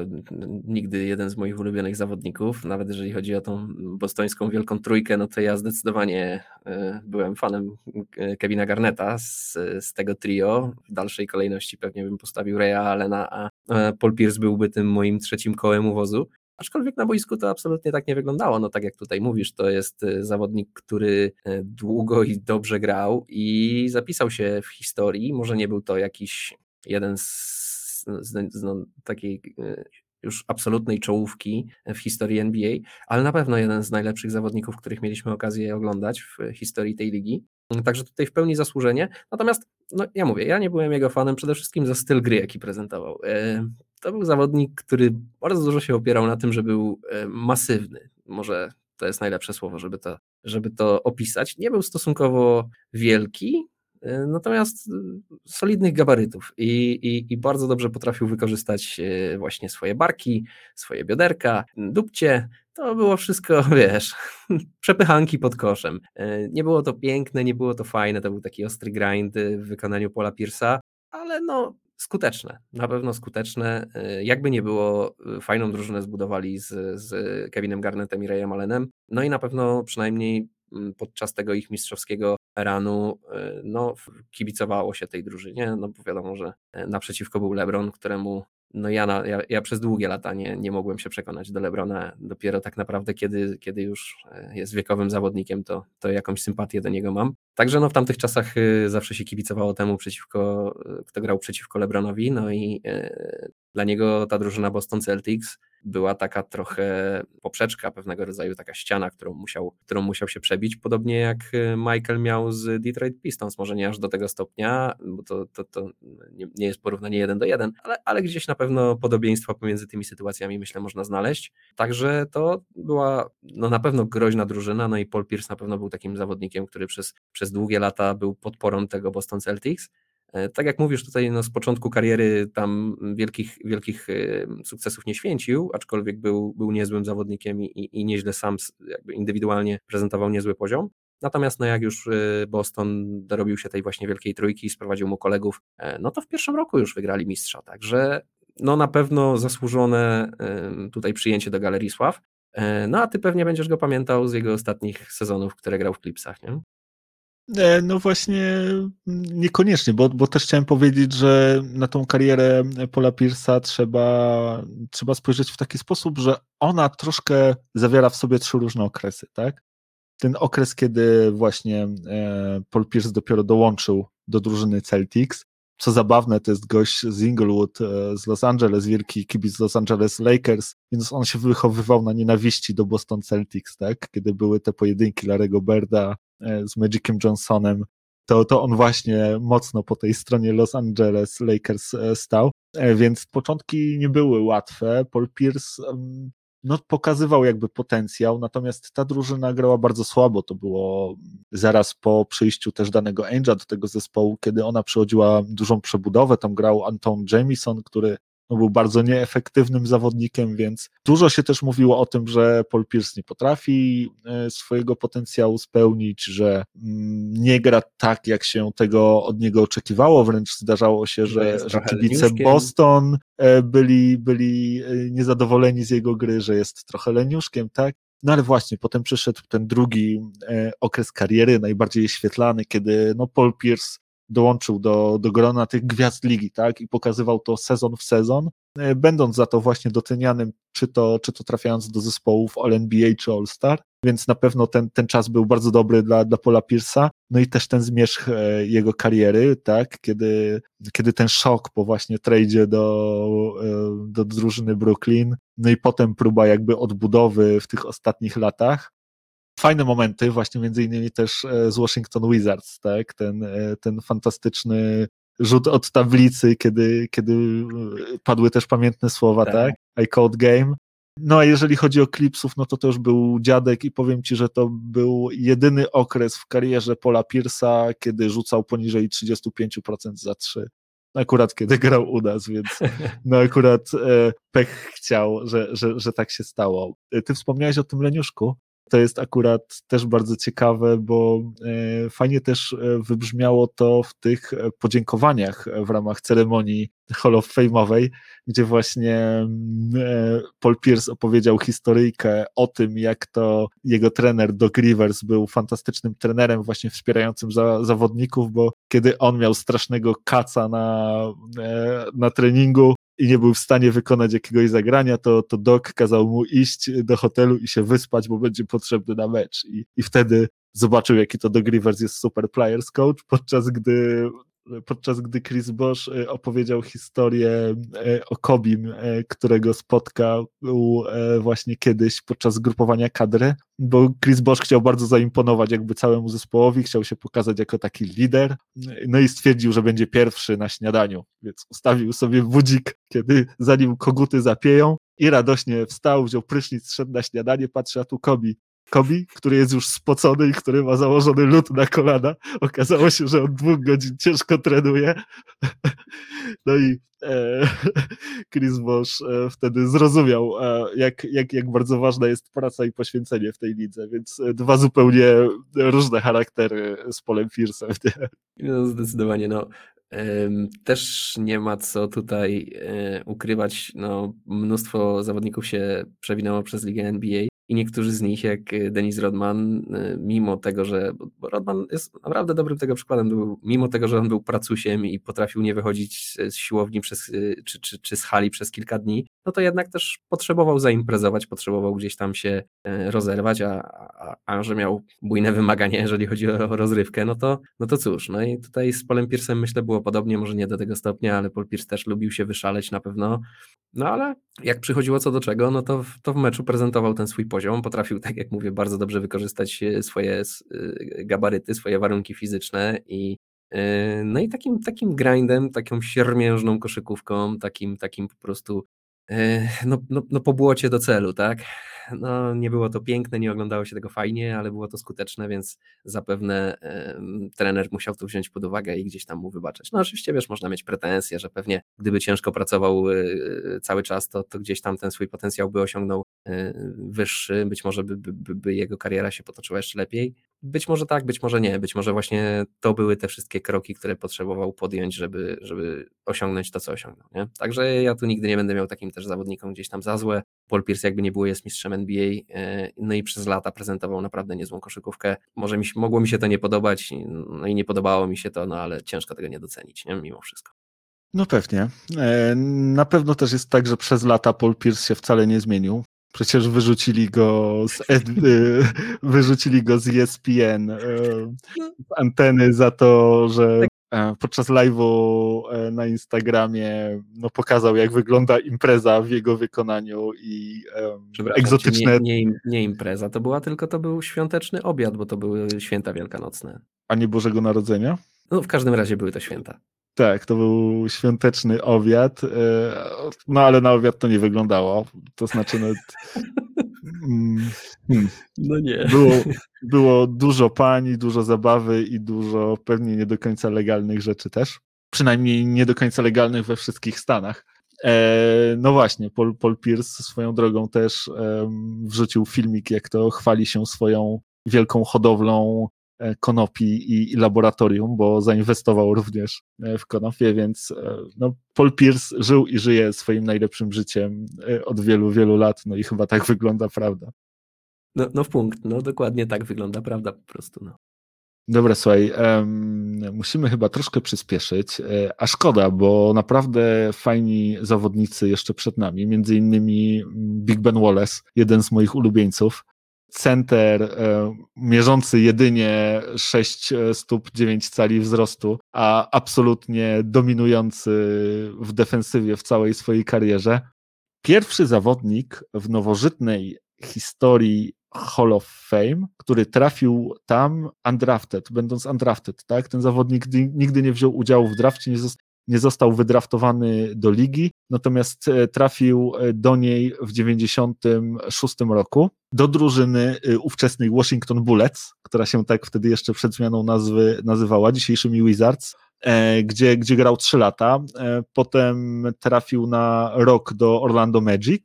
nigdy jeden z moich ulubionych zawodników, nawet jeżeli chodzi o tą bostońską wielką trójkę, no to ja zdecydowanie e, byłem fanem e, Kevina Garneta z, z tego trio. W dalszej kolejności pewnie bym postawił Raya Allena, a Paul Pierce byłby tym moim trzecim kołem uwozu. Aczkolwiek na boisku to absolutnie tak nie wyglądało. No tak jak tutaj mówisz, to jest e, zawodnik, który e, długo i dobrze grał i zapisał się w historii. Może nie był to jakiś jeden z, z, z no, takiej e, już absolutnej czołówki w historii NBA, ale na pewno jeden z najlepszych zawodników, których mieliśmy okazję oglądać w historii tej ligi. Także tutaj w pełni zasłużenie. Natomiast, no ja mówię, ja nie byłem jego fanem przede wszystkim za styl gry, jaki prezentował to był zawodnik, który bardzo dużo się opierał na tym, że był e, masywny. Może to jest najlepsze słowo, żeby to, żeby to opisać. Nie był stosunkowo wielki, e, natomiast e, solidnych gabarytów i, i, i, bardzo dobrze potrafił wykorzystać właśnie swoje barki, swoje bioderka, dupcie. To było wszystko, wiesz, przepychanki pod koszem. Nie było to piękne, nie było to fajne, to był taki ostry grind w wykonaniu Pola Pierce'a, ale no skuteczne, na pewno skuteczne. Y, jakby nie było, y, fajną drużynę zbudowali z, z Kevinem Garnettem i Rayem Allenem, no i na pewno przynajmniej mm, podczas tego ich mistrzowskiego ranu y, no, kibicowało się tej drużynie, no bo wiadomo, że naprzeciwko był LeBron, któremu no ja, na, ja, ja, przez długie lata nie, nie mogłem się przekonać do Lebrona. Dopiero tak naprawdę, kiedy, kiedy już e, jest wiekowym zawodnikiem, to, to jakąś sympatię do niego mam. Także no, w tamtych czasach e, zawsze się kibicowało temu, przeciwko, e, kto grał przeciwko Lebronowi. No i dla niego ta drużyna Boston Celtics była taka trochę poprzeczka, pewnego rodzaju taka ściana, którą musiał, którą musiał się przebić, podobnie jak y, Michael miał z Detroit Pistons, może nie aż do tego stopnia, bo to, to, to nie, jest porównanie jeden do jeden, ale, ale gdzieś na pewno podobieństwa pomiędzy tymi sytuacjami myślę można znaleźć. Także to była no, na pewno groźna drużyna, no i Paul Pierce na pewno był takim zawodnikiem, który przez, przez długie lata był podporą tego Boston Celtics, E, tak jak mówisz tutaj, no z początku kariery tam wielkich, wielkich e, sukcesów nie święcił, aczkolwiek był, był niezłym zawodnikiem i, i nieźle sam jakby indywidualnie prezentował niezły poziom. Natomiast no jak już e, Boston dorobił się tej właśnie wielkiej trójki, sprowadził mu kolegów, no to w pierwszym roku już wygrali mistrza, także no na pewno zasłużone tutaj przyjęcie do Galerii Sław. No a ty pewnie będziesz go pamiętał z jego ostatnich sezonów, które grał w Clipsach, nie? No właśnie niekoniecznie, bo, bo też chciałem powiedzieć, że na tą karierę Paula Pierce'a trzeba, trzeba spojrzeć w taki sposób, że ona troszkę zawiera w sobie trzy różne okresy, tak? Ten okres, kiedy właśnie e, Paul Pierce dopiero dołączył do drużyny Celtics, co zabawne, to jest gość z Inglewood, e, z Los Angeles, wielki kibic Los Angeles Lakers, więc on się wychowywał na nienawiści do Boston Celtics, tak? Kiedy były te pojedynki Larego Berda e, z Magiciem Johnsonem, to, to on właśnie mocno po tej stronie Los Angeles Lakers e, stał, więc początki nie były łatwe. Paul Pierce no, pokazywał jakby potencjał, natomiast ta drużyna grała bardzo słabo. To było zaraz po przyjściu też danego Angela do tego zespołu, kiedy ona przechodziła dużą przebudowę. Tam grał Anton Jamison, który no, był bardzo nieefektywnym zawodnikiem, więc dużo się też mówiło o tym, że Paul Pierce nie potrafi e, swojego potencjału spełnić, że mm, nie gra tak, jak się tego od niego oczekiwało, wręcz zdarzało się, że, że kibice Boston e, byli, byli e, niezadowoleni z jego gry, że jest trochę leniuszkiem, tak? No ale właśnie, potem przyszedł ten drugi okres kariery, najbardziej świetlany, kiedy no Paul Pierce dołączył do, do grona tych gwiazd ligi, tak, i pokazywał to sezon w sezon, e, będąc za to właśnie docenianym, czy to, czy to trafiając do zespołów All-NBA czy All-Star, więc na pewno ten, ten czas był bardzo dobry dla, dla Paula Pierce'a, no i też ten zmierzch e, jego kariery, tak, kiedy, kiedy ten szok po właśnie tradzie do, e, do drużyny Brooklyn, no i potem próba jakby odbudowy w tych ostatnich latach, fajne momenty, właśnie między innymi też e, z Washington Wizards, tak? Ten, e, ten fantastyczny rzut od tablicy, kiedy, kiedy e, padły też pamiętne słowa, tak? tak? I called game. No a jeżeli chodzi o Clipsów, no to to już był dziadek i powiem Ci, że to był jedyny okres w karierze Paula Pierce'a, kiedy rzucał poniżej 35% za 3 akurat kiedy grał u nas, więc no akurat e, pech chciał, że, że, że tak się stało. Ty wspomniałeś o tym Leniuszku. To jest akurat też bardzo ciekawe, bo e, fajnie też e, wybrzmiało to w tych e, podziękowaniach w ramach ceremonii Hall of Fame'owej, gdzie właśnie mm, Paul Pierce opowiedział historyjkę o tym, jak to jego trener Doc Rivers był fantastycznym trenerem, właśnie wspierającym za, zawodników, bo kiedy on miał strasznego kaca na, na treningu, i nie był w stanie wykonać jakiegoś zagrania, to, to Doc kazał mu iść do hotelu i się wyspać, bo będzie potrzebny na mecz. I, i wtedy zobaczył, jaki to Rivers jest super players coach, podczas gdy podczas gdy Chris Bosch e, opowiedział historię e, o Kobim, e, którego spotkał właśnie kiedyś podczas grupowania kadry, bo Chris Bosch chciał bardzo zaimponować jakby całemu zespołowi, chciał się pokazać jako taki lider, no i stwierdził, że będzie pierwszy na śniadaniu, więc ustawił sobie budzik, kiedy zanim koguty zapieją i radośnie wstał, wziął prysznic, szedł na śniadanie, patrzy, a tu Kobi Kobi, który jest już spocony i który ma założony lód na kolana. Okazało się, że on dwóch godzin ciężko trenuje. No i e, Chris Bosch e, wtedy zrozumiał, e, jak, jak, jak bardzo ważna jest praca i poświęcenie w tej lidze, więc e, dwa zupełnie różne charaktery z Polem Piersem. No, zdecydowanie, no. Też nie ma co tutaj ukrywać. No, mnóstwo zawodników się przewinęło przez ligę NBA i niektórzy z nich, jak y, Denis Rodman, y, mimo tego, że Rodman jest naprawdę dobrym tego przykładem, był, mimo tego, że on był pracusiem i potrafił nie wychodzić z siłowni przez, y, czy, czy, czy z hali przez kilka dni, no to jednak też potrzebował zaimprezować, potrzebował gdzieś tam się rozerwać, a, a, a że miał bujne wymagania, jeżeli chodzi o rozrywkę, no to, no to cóż, no i tutaj z Polem Piersem myślę było podobnie, może nie do tego stopnia, ale Paul Pierce też lubił się wyszaleć na pewno, no ale jak przychodziło co do czego, no to, to w meczu prezentował ten swój poziom, potrafił, tak jak mówię, bardzo dobrze wykorzystać e, swoje e, gabaryty, swoje warunki fizyczne i e, no i takim, takim grindem, taką siermiężną koszykówką, takim, takim po prostu no, no, no po błocie do celu, tak? No, nie było to piękne, nie oglądało się tego fajnie, ale było to skuteczne, więc zapewne trener musiał to wziąć pod uwagę i gdzieś tam mu wybaczać. No oczywiście, wiesz, można mieć pretensje, że pewnie gdyby ciężko pracował cały czas, to, to gdzieś tam ten swój potencjał by osiągnął wyższy, być może by, by, by jego kariera się potoczyła jeszcze lepiej. Być może tak, być może nie, być może właśnie to były te wszystkie kroki, które potrzebował podjąć, żeby, żeby osiągnąć to, co osiągnął. Nie? Także ja tu nigdy nie będę miał takim też zawodnikom gdzieś tam za złe. Paul Pierce jakby nie było jest mistrzem NBA, e, no i przez lata prezentował naprawdę niezłą koszykówkę. Może mi, mogło mi się to nie podobać, no i nie podobało mi się to, no ale ciężko tego nie docenić, nie? mimo wszystko. No pewnie. E, na pewno też jest tak, że przez lata Paul Pierce się wcale nie zmienił. Przecież wyrzucili go z, y, wyrzucili go z ESPN e, anteny za to, że e, podczas live'u e, na Instagramie no, pokazał, jak wygląda impreza w jego wykonaniu i egzotyczne... Nie, nie, nie, impreza, to była tylko, to był świąteczny obiad, bo to były święta wielkanocne. A nie Bożego Narodzenia? No w każdym razie były to święta. Tak, to był świąteczny obiad, e, no ale na obiad to nie wyglądało. To znaczy, nawet, mm, hmm, no nie. Było, było dużo pani, dużo zabawy i dużo pewnie nie do końca legalnych rzeczy też. Przynajmniej nie do końca legalnych we wszystkich Stanach. E, no właśnie, Paul, Paul Pierce swoją drogą też wrzucił filmik, jak to chwali się swoją wielką hodowlą konopi i, i, laboratorium, bo zainwestował również e, w konopie, więc e, no, Paul Pierce żył i żyje swoim najlepszym życiem od wielu, wielu lat, no i chyba tak wygląda prawda. No, no w punkt, no dokładnie tak wygląda prawda po prostu. No. Dobra, słuchaj, um, musimy chyba troszkę przyspieszyć, a szkoda, bo naprawdę fajni zawodnicy jeszcze przed nami, między innymi Big Ben Wallace, jeden z moich ulubieńców, center e, mierzący jedynie 6 stóp 9 cali wzrostu, a absolutnie dominujący w defensywie w całej swojej karierze. Pierwszy zawodnik w nowożytnej historii Hall of Fame, który trafił tam undrafted, będąc undrafted, tak? Ten zawodnik nigdy nie wziął udziału w drafcie, nie, nie został wydraftowany do ligi, natomiast e, trafił e, do niej w 96 roku do drużyny e, ówczesnej Washington Bullets, która się tak wtedy jeszcze przed zmianą nazwy nazywała, dzisiejszymi Wizards, gdzie, gdzie grał 3 lata. Potem trafił na rok do Orlando Magic,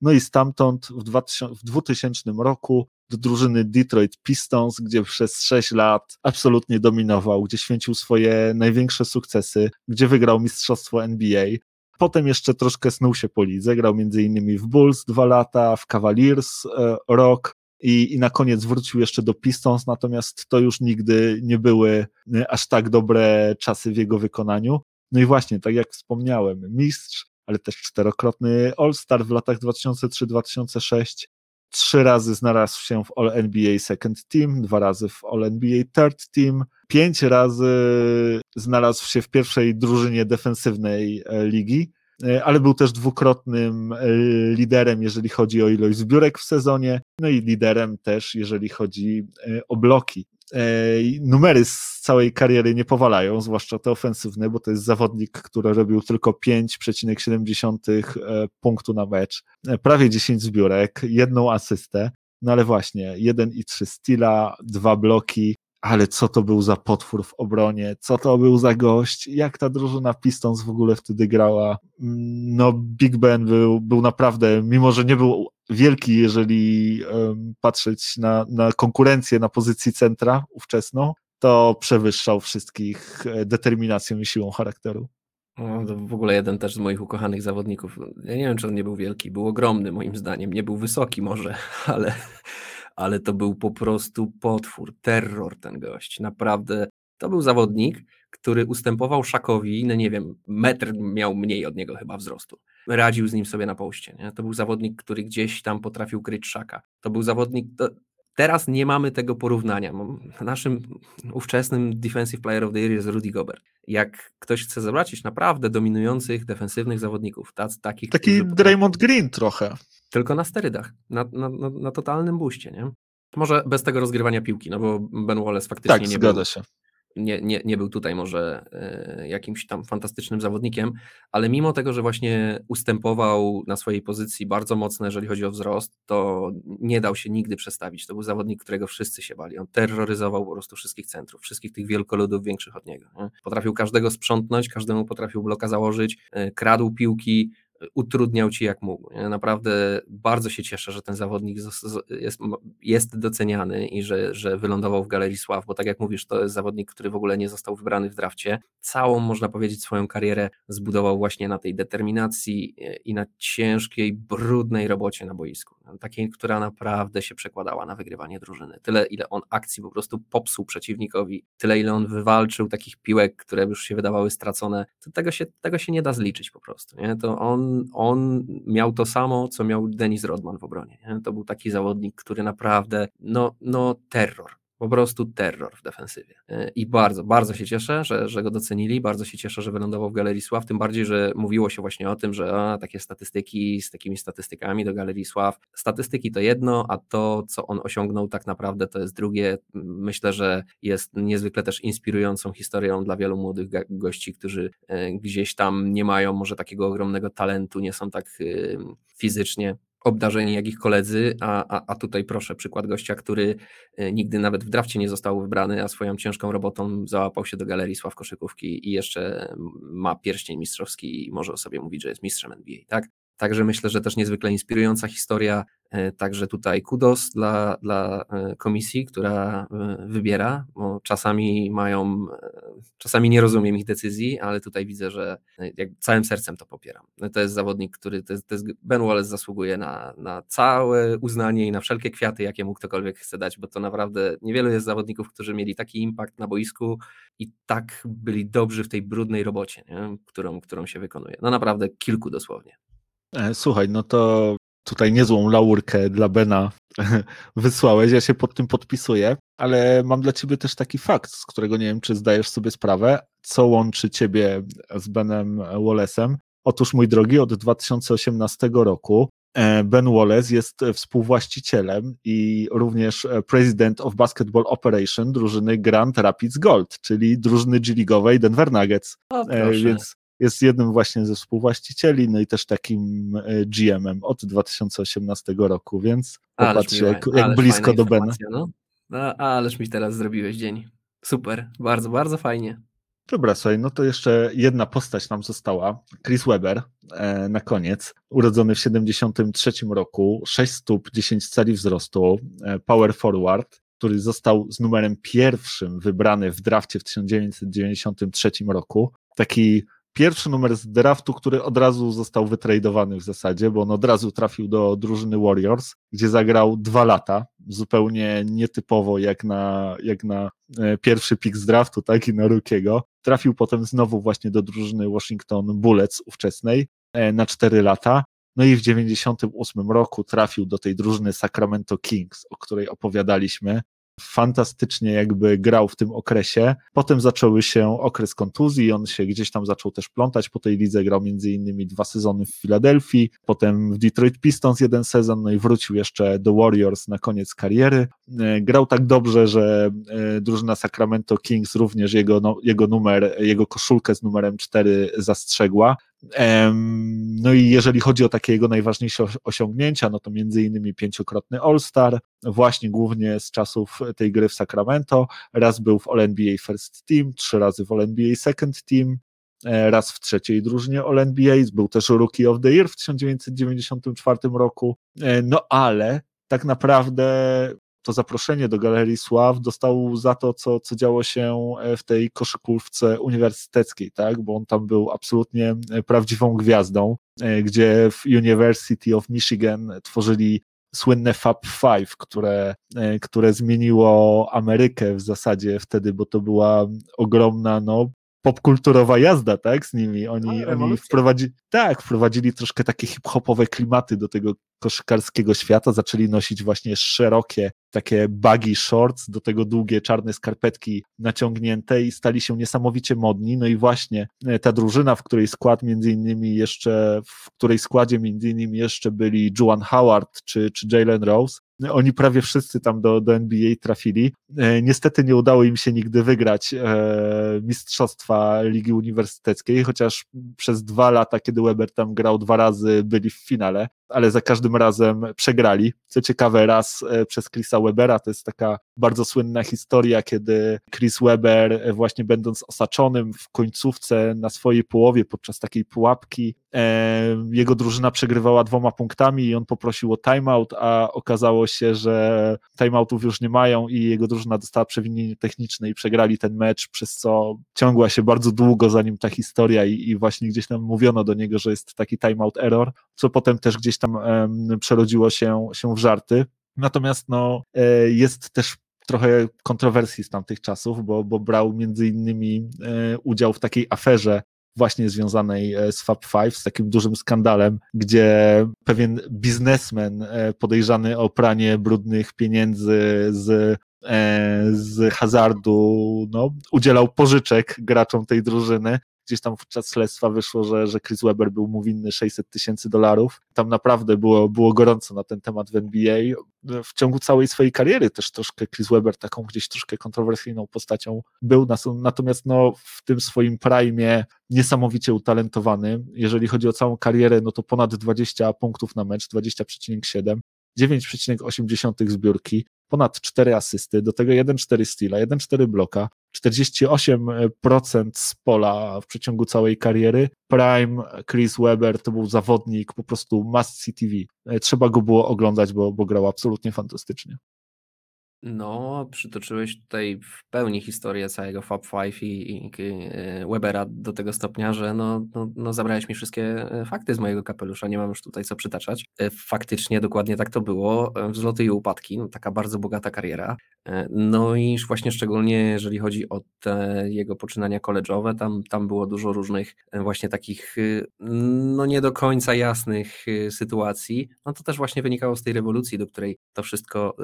no i stamtąd w 2000, w 2000 roku do drużyny Detroit Pistons, gdzie przez 6 lat absolutnie dominował, gdzie święcił swoje największe sukcesy, gdzie wygrał mistrzostwo NBA. Potem jeszcze troszkę snuł się po lidze, grał innymi w Bulls dwa lata, w Cavaliers e, rok i, i na koniec wrócił jeszcze do Pistons, natomiast to już nigdy nie były e, aż tak dobre czasy w jego wykonaniu. No i właśnie, tak jak wspomniałem, mistrz, ale też czterokrotny All-Star w latach 2003-2006, trzy razy znalazł się w All NBA Second Team, dwa razy w All NBA Third Team, pięć razy znalazł się w pierwszej drużynie defensywnej e, ligi, e, ale był też dwukrotnym e, liderem, jeżeli chodzi o ilość zbiórek w sezonie, no i liderem też, jeżeli chodzi o bloki. Numery z całej kariery nie powalają, zwłaszcza te ofensywne, bo to jest zawodnik, który robił tylko 5,7 punktu na mecz, prawie 10 zbiórek, jedną asystę, no ale właśnie, 1,3 steala, dwa bloki, ale co to był za potwór w obronie, co to był za gość, jak ta drużyna Pistons w ogóle wtedy grała. Mm, no, Big Ben był, był naprawdę, mimo że nie był wielki, jeżeli patrzeć na, na konkurencję na pozycji centra ówczesną, to przewyższał wszystkich e, determinacją i siłą charakteru. No, to w ogóle jeden też z moich ukochanych zawodników. Ja nie wiem, czy on nie był wielki, był ogromny moim zdaniem. Nie był wysoki może, ale, ale to był po prostu potwór, terror ten gość. Naprawdę to był zawodnik, który ustępował Szakowi, no nie wiem, metr miał mniej od niego chyba wzrostu. Radził z nim sobie na poście. Nie? To był zawodnik, który gdzieś tam potrafił kryć Szaka. To był zawodnik, to, Teraz nie mamy tego porównania. Naszym ówczesnym Defensive Player of the Year jest Rudy Gobert. Jak ktoś chce zobaczyć naprawdę dominujących defensywnych zawodników, tac, takich. Taki Draymond Green trochę. Tylko na sterydach, na, na, na, na totalnym buście, nie? Może bez tego rozgrywania piłki, no bo Ben Wallace faktycznie tak, nie zgadza był, się. Nie, nie, nie był tutaj może e, jakimś tam fantastycznym zawodnikiem, ale mimo tego, że właśnie ustępował na swojej pozycji bardzo mocno, jeżeli chodzi o wzrost, to nie dał się nigdy przestawić. To był zawodnik, którego wszyscy się bali. On terroryzował po prostu wszystkich centrów, wszystkich tych wielkoludów większych od niego. Nie? Potrafił każdego sprzątnąć, każdemu potrafił bloka założyć, e, kradł piłki, utrudniał ci jak mógł. Naprawdę bardzo się cieszę, że ten zawodnik jest, jest doceniany i że, że wylądował w Galerii Sław, bo tak jak mówisz, to jest zawodnik, który w ogóle nie został wybrany w drafcie. Całą, można powiedzieć, swoją karierę zbudował właśnie na tej determinacji i na ciężkiej, brudnej robocie na boisku. Takiej, która naprawdę się przekładała na wygrywanie drużyny. Tyle, ile on akcji po prostu popsuł przeciwnikowi, tyle, ile on wywalczył takich piłek, które już się wydawały stracone, to tego się, tego się nie da zliczyć po prostu. Nie? To on on, miał to samo, co miał Denis Rodman w obronie. Nie? To był taki zawodnik, który naprawdę, no, no terror po prostu terror w defensywie. E, I bardzo, bardzo się cieszę, że, że go docenili, bardzo się cieszę, że wylądował w Galerii Sław, tym bardziej, że mówiło się właśnie o tym, że a, takie statystyki z takimi statystykami do Galerii Sław. Statystyki to jedno, a to, co on osiągnął tak naprawdę to jest drugie. Myślę, że jest niezwykle też inspirującą historią dla wielu młodych gości, którzy e, gdzieś tam nie mają może takiego ogromnego talentu, nie są tak fizycznie obdarzeni jak ich koledzy, a, a, a tutaj proszę, przykład gościa, który e, nigdy nawet w drafcie nie został wybrany, a swoją ciężką robotą załapał się do galerii sław koszykówki i jeszcze ma pierścień mistrzowski i może o sobie mówić, że jest mistrzem NBA, tak? Także myślę, że też niezwykle inspirująca historia. E, także tutaj kudos dla, dla e, komisji, która e, wybiera, bo czasami mają, czasami nie rozumiem ich decyzji, ale tutaj widzę, że całym sercem to popieram. To jest zawodnik, który, to jest, to jest Ben Wallace zasługuje na, na całe uznanie i na wszelkie kwiaty, jakie mu ktokolwiek chce dać, bo to naprawdę niewielu jest zawodników, którzy mieli taki impact na boisku i tak byli dobrzy w tej brudnej robocie, nie? Którą, którą się wykonuje. No naprawdę kilku dosłownie. E, słuchaj, no to tutaj niezłą laurkę dla Bena wysłałeś, ja się pod tym podpisuję, ale mam dla ciebie też taki fakt, z którego nie wiem, czy zdajesz sobie sprawę, co łączy ciebie z Benem Wallace'em. Otóż, mój drogi, od 2018 roku e, Ben Wallace jest współwłaścicielem i również President of Basketball Operation drużyny Grand Rapids Gold, czyli drużyny G-League'owej Denver Nuggets. O, e, Więc jest jednym właśnie ze współwłaścicieli, no i też takim e, GM-em od 2018 roku, więc popatrz jak, jak blisko do Bena. No. no, ależ mi teraz zrobiłeś dzień. Super, bardzo, bardzo fajnie. Dobra, słuchaj, no to jeszcze jedna postać nam została. Chris Webber e, na koniec. Urodzony w 73 roku, 6 stóp, 10 cali wzrostu, e, power forward, który został z numerem pierwszym wybrany w drafcie w 1993 roku. Taki pierwszy numer z draftu, który od razu został wytradowany w zasadzie, bo on od razu trafił do drużyny Warriors, gdzie zagrał dwa lata, zupełnie nietypowo jak na, jak na e, pierwszy pick z draftu, tak i na Rukiego. Trafił potem znowu właśnie do drużyny Washington Bullets ówczesnej e, na cztery lata. No i w 98 roku trafił do tej drużyny Sacramento Kings, o której opowiadaliśmy fantastycznie jakby grał w tym okresie. Potem zaczęły się okres kontuzji, on się gdzieś tam zaczął też plątać po tej lidze, grał między innymi dwa sezony w Filadelfii, potem w Detroit Pistons jeden sezon, no i wrócił jeszcze do Warriors na koniec kariery. E, grał tak dobrze, że e, drużyna Sacramento Kings również jego, no, jego numer, jego koszulkę z numerem 4 zastrzegła. No i jeżeli chodzi o takie jego najważniejsze osiągnięcia, no to między innymi pięciokrotny All-Star, właśnie głównie z czasów tej gry w Sacramento, raz był w All-NBA First Team, trzy razy w All-NBA Second Team, e, raz w trzeciej drużynie All-NBA, był też Rookie of the Year w 1994 roku, e, no ale tak naprawdę to zaproszenie do Galerii Sław dostał za to, co, co działo się e, w tej koszykówce uniwersyteckiej, tak? bo on tam był absolutnie e, prawdziwą gwiazdą, e, gdzie w University of Michigan tworzyli słynne Fab Five, które, które zmieniło Amerykę w zasadzie wtedy, bo to była ogromna, no, popkulturowa jazda, tak, z nimi. Oni, oni wprowadzili, tak, wprowadzili troszkę takie hip-hopowe klimaty do tego koszykarskiego świata, zaczęli nosić właśnie szerokie, takie baggy shorts, do tego długie czarne skarpetki naciągnięte i stali się niesamowicie modni, no i właśnie e, ta drużyna, w której skład między innymi jeszcze, w której składzie między innymi jeszcze byli Juan Howard czy, czy Jalen Rose, oni prawie wszyscy tam do, do NBA trafili. E, niestety nie udało im się nigdy wygrać e, mistrzostwa Ligi Uniwersyteckiej, chociaż przez dwa lata, kiedy Weber tam grał dwa razy, byli w finale ale za każdym razem przegrali. Co ciekawe, raz e, przez Chrisa Webera, to jest taka bardzo słynna historia, kiedy Chris Weber, e, właśnie będąc osaczonym w końcówce na swojej połowie podczas takiej pułapki, e, jego drużyna przegrywała dwoma punktami i on poprosił o timeout, a okazało się, że timeoutów już nie mają i jego drużyna dostała przewinienie techniczne i przegrali ten mecz, przez co ciągła się bardzo długo zanim ta historia i, i właśnie gdzieś tam mówiono do niego, że jest taki timeout error, co potem też gdzieś tam przerodziło się, się w żarty. Natomiast no, e, jest też trochę kontrowersji z tamtych czasów, bo, bo brał między innymi e, udział w takiej aferze właśnie związanej e, z Fab Five, z takim dużym skandalem, gdzie pewien biznesmen podejrzany o pranie brudnych pieniędzy z z hazardu, no, udzielał pożyczek graczom tej drużyny gdzieś tam podczas śledztwa wyszło, że, że Chris Webber był mu winny 600 tysięcy dolarów. Tam naprawdę było, było gorąco na ten temat w NBA. W ciągu całej swojej kariery też troszkę Chris Webber taką gdzieś troszkę kontrowersyjną postacią był, natomiast no, w tym swoim prime niesamowicie utalentowany. Jeżeli chodzi o całą karierę, no to ponad 20 punktów na mecz, 20,7. 9,8 zbiórki, ponad 4 asysty, do tego 1,4 steala, 1,4 bloka, 48% z pola w przeciągu całej kariery. Prime, Chris Webber to był zawodnik po prostu must see TV. Trzeba go było oglądać, bo, bo grał absolutnie fantastycznie. No, przytoczyłeś tutaj w pełni historię całego Fab Five i, i, i e, Webera do tego stopnia, że no, no, no zabrałeś mi wszystkie e, fakty z mojego kapelusza, nie mam już tutaj co przytaczać. E, faktycznie dokładnie tak to było, wzloty i upadki, no, taka bardzo bogata kariera. No i właśnie szczególnie jeżeli chodzi o te jego poczynania koleżowe, tam, tam było dużo różnych właśnie takich no nie do końca jasnych sytuacji. No to też właśnie wynikało z tej rewolucji, do której to wszystko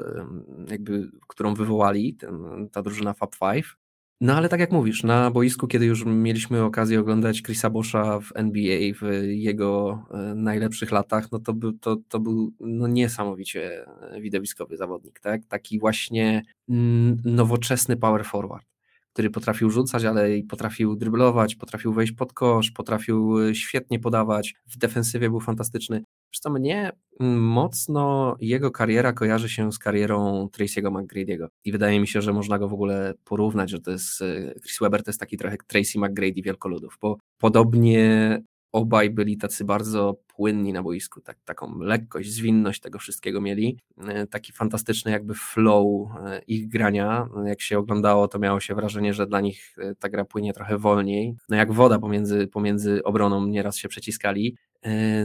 jakby którą wywołali, ten, ta drużyna Fab Five. No ale tak jak mówisz, na boisku, kiedy już mieliśmy okazję oglądać Chrisa Boscha w NBA w jego e, najlepszych latach, no to był, to, to był no niesamowicie widowiskowy zawodnik, tak? Taki właśnie mm, nowoczesny power forward, który potrafił rzucać, ale i potrafił dryblować, potrafił wejść pod kosz, potrafił e, świetnie podawać, w defensywie był fantastyczny. Zresztą mnie mocno jego kariera kojarzy się z karierą Tracy'ego McGrady'ego i wydaje mi się, że można go w ogóle porównać, że to jest e, Chris Webber to jest taki trochę Tracy McGrady wielkoludów, bo podobnie obaj byli tacy bardzo płynni na boisku, tak, taką lekkość, zwinność tego wszystkiego mieli, e, taki fantastyczny jakby flow e, ich grania, jak się oglądało to miało się wrażenie, że dla nich ta gra płynie trochę wolniej, no jak woda pomiędzy, pomiędzy obroną nieraz się przeciskali,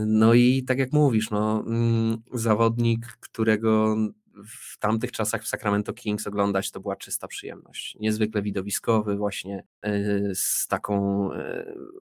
no i tak jak mówisz, no, mm, zawodnik, którego w tamtych czasach w Sacramento Kings oglądać to była czysta przyjemność. Niezwykle widowiskowy, właśnie z taką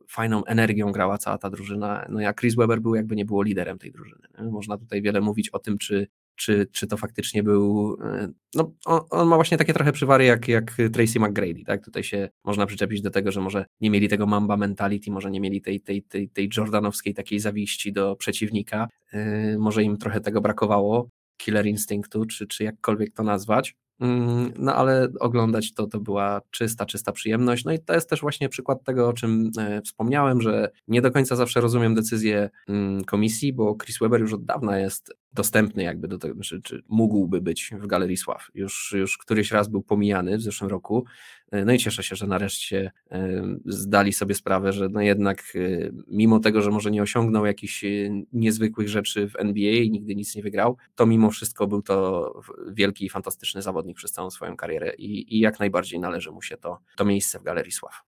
fajną energią grała cała ta drużyna. No jak Chris Webber był, jakby nie było liderem tej drużyny. Można tutaj wiele mówić o tym, czy czy, czy to faktycznie był. E, no, on, on, ma właśnie takie trochę przywary jak, jak Tracy McGrady, tak? Tutaj się można przyczepić do tego, że może nie mieli tego mamba mentality, może nie mieli tej, tej, tej, tej jordanowskiej takiej zawiści do przeciwnika, yy, może im trochę tego brakowało, killer instinktu, czy, czy jakkolwiek to nazwać. Mm, no ale oglądać to to była czysta, czysta przyjemność. No i to jest też właśnie przykład tego, o czym e, wspomniałem, że nie do końca zawsze rozumiem decyzję mm, komisji, bo Chris Weber już od dawna jest dostępny jakby do tego, czy, czy mógłby być w Galerii Sław. Już, już któryś raz był pomijany w zeszłym roku. E, no i cieszę się, że nareszcie e, zdali sobie sprawę, że no jednak e, mimo tego, że może nie osiągnął jakichś niezwykłych rzeczy w NBA i nigdy nic nie wygrał, to mimo wszystko był to wielki i fantastyczny zawodnik przez całą swoją karierę i, i jak najbardziej należy mu się to, to miejsce w Galerii Sław.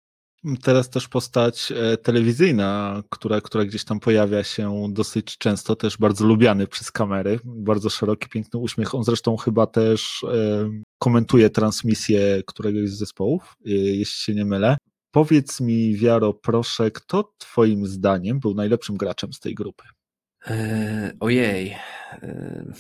Teraz też postać e, telewizyjna, która, która gdzieś tam pojawia się dosyć często, też bardzo lubiany przez kamery, bardzo szeroki, piękny uśmiech. On zresztą chyba też e, komentuje transmisję któregoś z zespołów, e, jeśli się nie mylę. Powiedz mi, Wiaro, proszę, kto Twoim zdaniem był najlepszym graczem z tej grupy? Eee, ojej. Eee,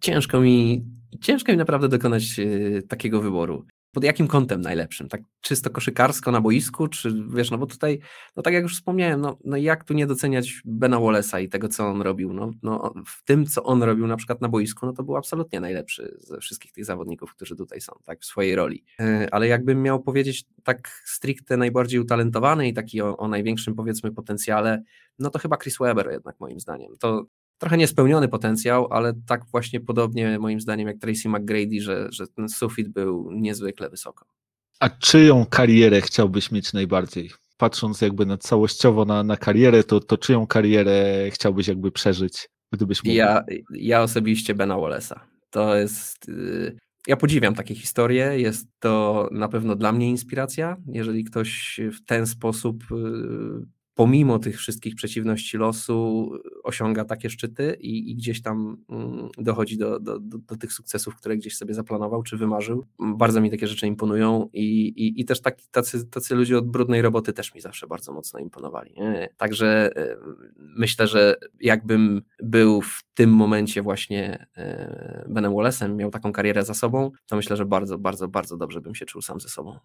ciężko mi, ciężko mi naprawdę dokonać takiego wyboru. Pod jakim kątem najlepszym? Tak czysto koszykarsko na boisku, czy wiesz, no bo tutaj, no tak jak już wspomniałem, no, no jak tu nie doceniać Bena Wallace'a i tego, co on robił, no, no w tym, co on robił na przykład na boisku, no to był absolutnie najlepszy ze wszystkich tych zawodników, którzy tutaj są, tak, w swojej roli. E, ale jakbym miał powiedzieć tak stricte najbardziej utalentowany i taki o, o największym powiedzmy potencjale, no to chyba Chris Webber jednak moim zdaniem. To trochę niespełniony potencjał, ale tak właśnie podobnie moim zdaniem jak Tracy McGrady, że, że ten sufit był niezwykle wysoko. A czyją karierę chciałbyś mieć najbardziej? Patrząc jakby na całościowo na, na karierę, to, to czyją karierę chciałbyś jakby przeżyć, gdybyś mógł? Ja, ja osobiście Bena Wallace'a. To jest... Yy, ja podziwiam takie historie, jest to na pewno dla mnie inspiracja, jeżeli ktoś w ten sposób yy, pomimo tych wszystkich przeciwności losu osiąga takie szczyty i, i gdzieś tam mm, dochodzi do, do, do, do, tych sukcesów, które gdzieś sobie zaplanował czy wymarzył. Bardzo mi takie rzeczy imponują i, i, i też taki, tacy, tacy ludzie od brudnej roboty też mi zawsze bardzo mocno imponowali. Także myślę, że jakbym był w tym momencie właśnie e, Benem Wallace'em, miał taką karierę za sobą, to myślę, że bardzo, bardzo, bardzo dobrze bym się czuł sam ze sobą.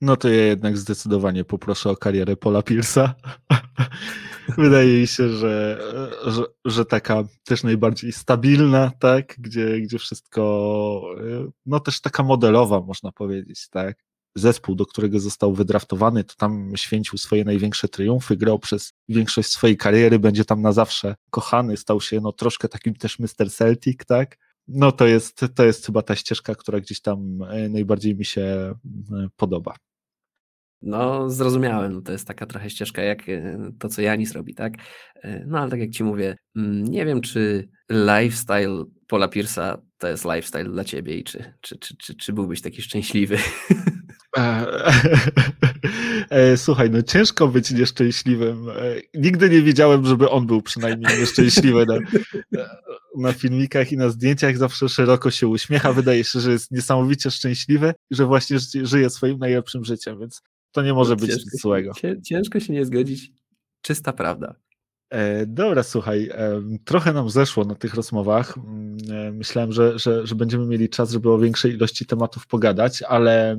No to ja jednak zdecydowanie poproszę o karierę Pola Pierce'a. Wydaje mi się, że, że, że, taka też najbardziej stabilna, tak, gdzie, gdzie wszystko, no też taka modelowa, można powiedzieć, tak. Zespół, do którego został wydraftowany, to tam święcił swoje największe triumfy, grał przez większość swojej kariery, będzie tam na zawsze kochany, stał się no troszkę takim też Mr. Celtic, tak. No to jest, to jest chyba ta ścieżka, która gdzieś tam e, najbardziej mi się e, podoba. No, zrozumiałem. To jest taka trochę ścieżka jak e, to, co Janis robi, tak? No, ale tak jak ci mówię, mm, nie wiem, czy lifestyle Paula Pierce'a to jest lifestyle dla ciebie i czy, czy, czy, czy, czy byłbyś taki szczęśliwy? Słuchaj, no ciężko być nieszczęśliwym. Nigdy nie widziałem, żeby on był przynajmniej nieszczęśliwy. Na, na filmikach i na zdjęciach zawsze szeroko się uśmiecha. Wydaje się, że jest niesamowicie szczęśliwy i że właśnie żyje swoim najlepszym życiem, więc to nie może no, być nic złego. Ciężko się nie zgodzić. Czysta prawda. E, dobra, słuchaj, e, trochę nam zeszło na tych rozmowach. Mm, e, myślałem, że, że, że będziemy mieli czas, żeby o większej ilości tematów pogadać, ale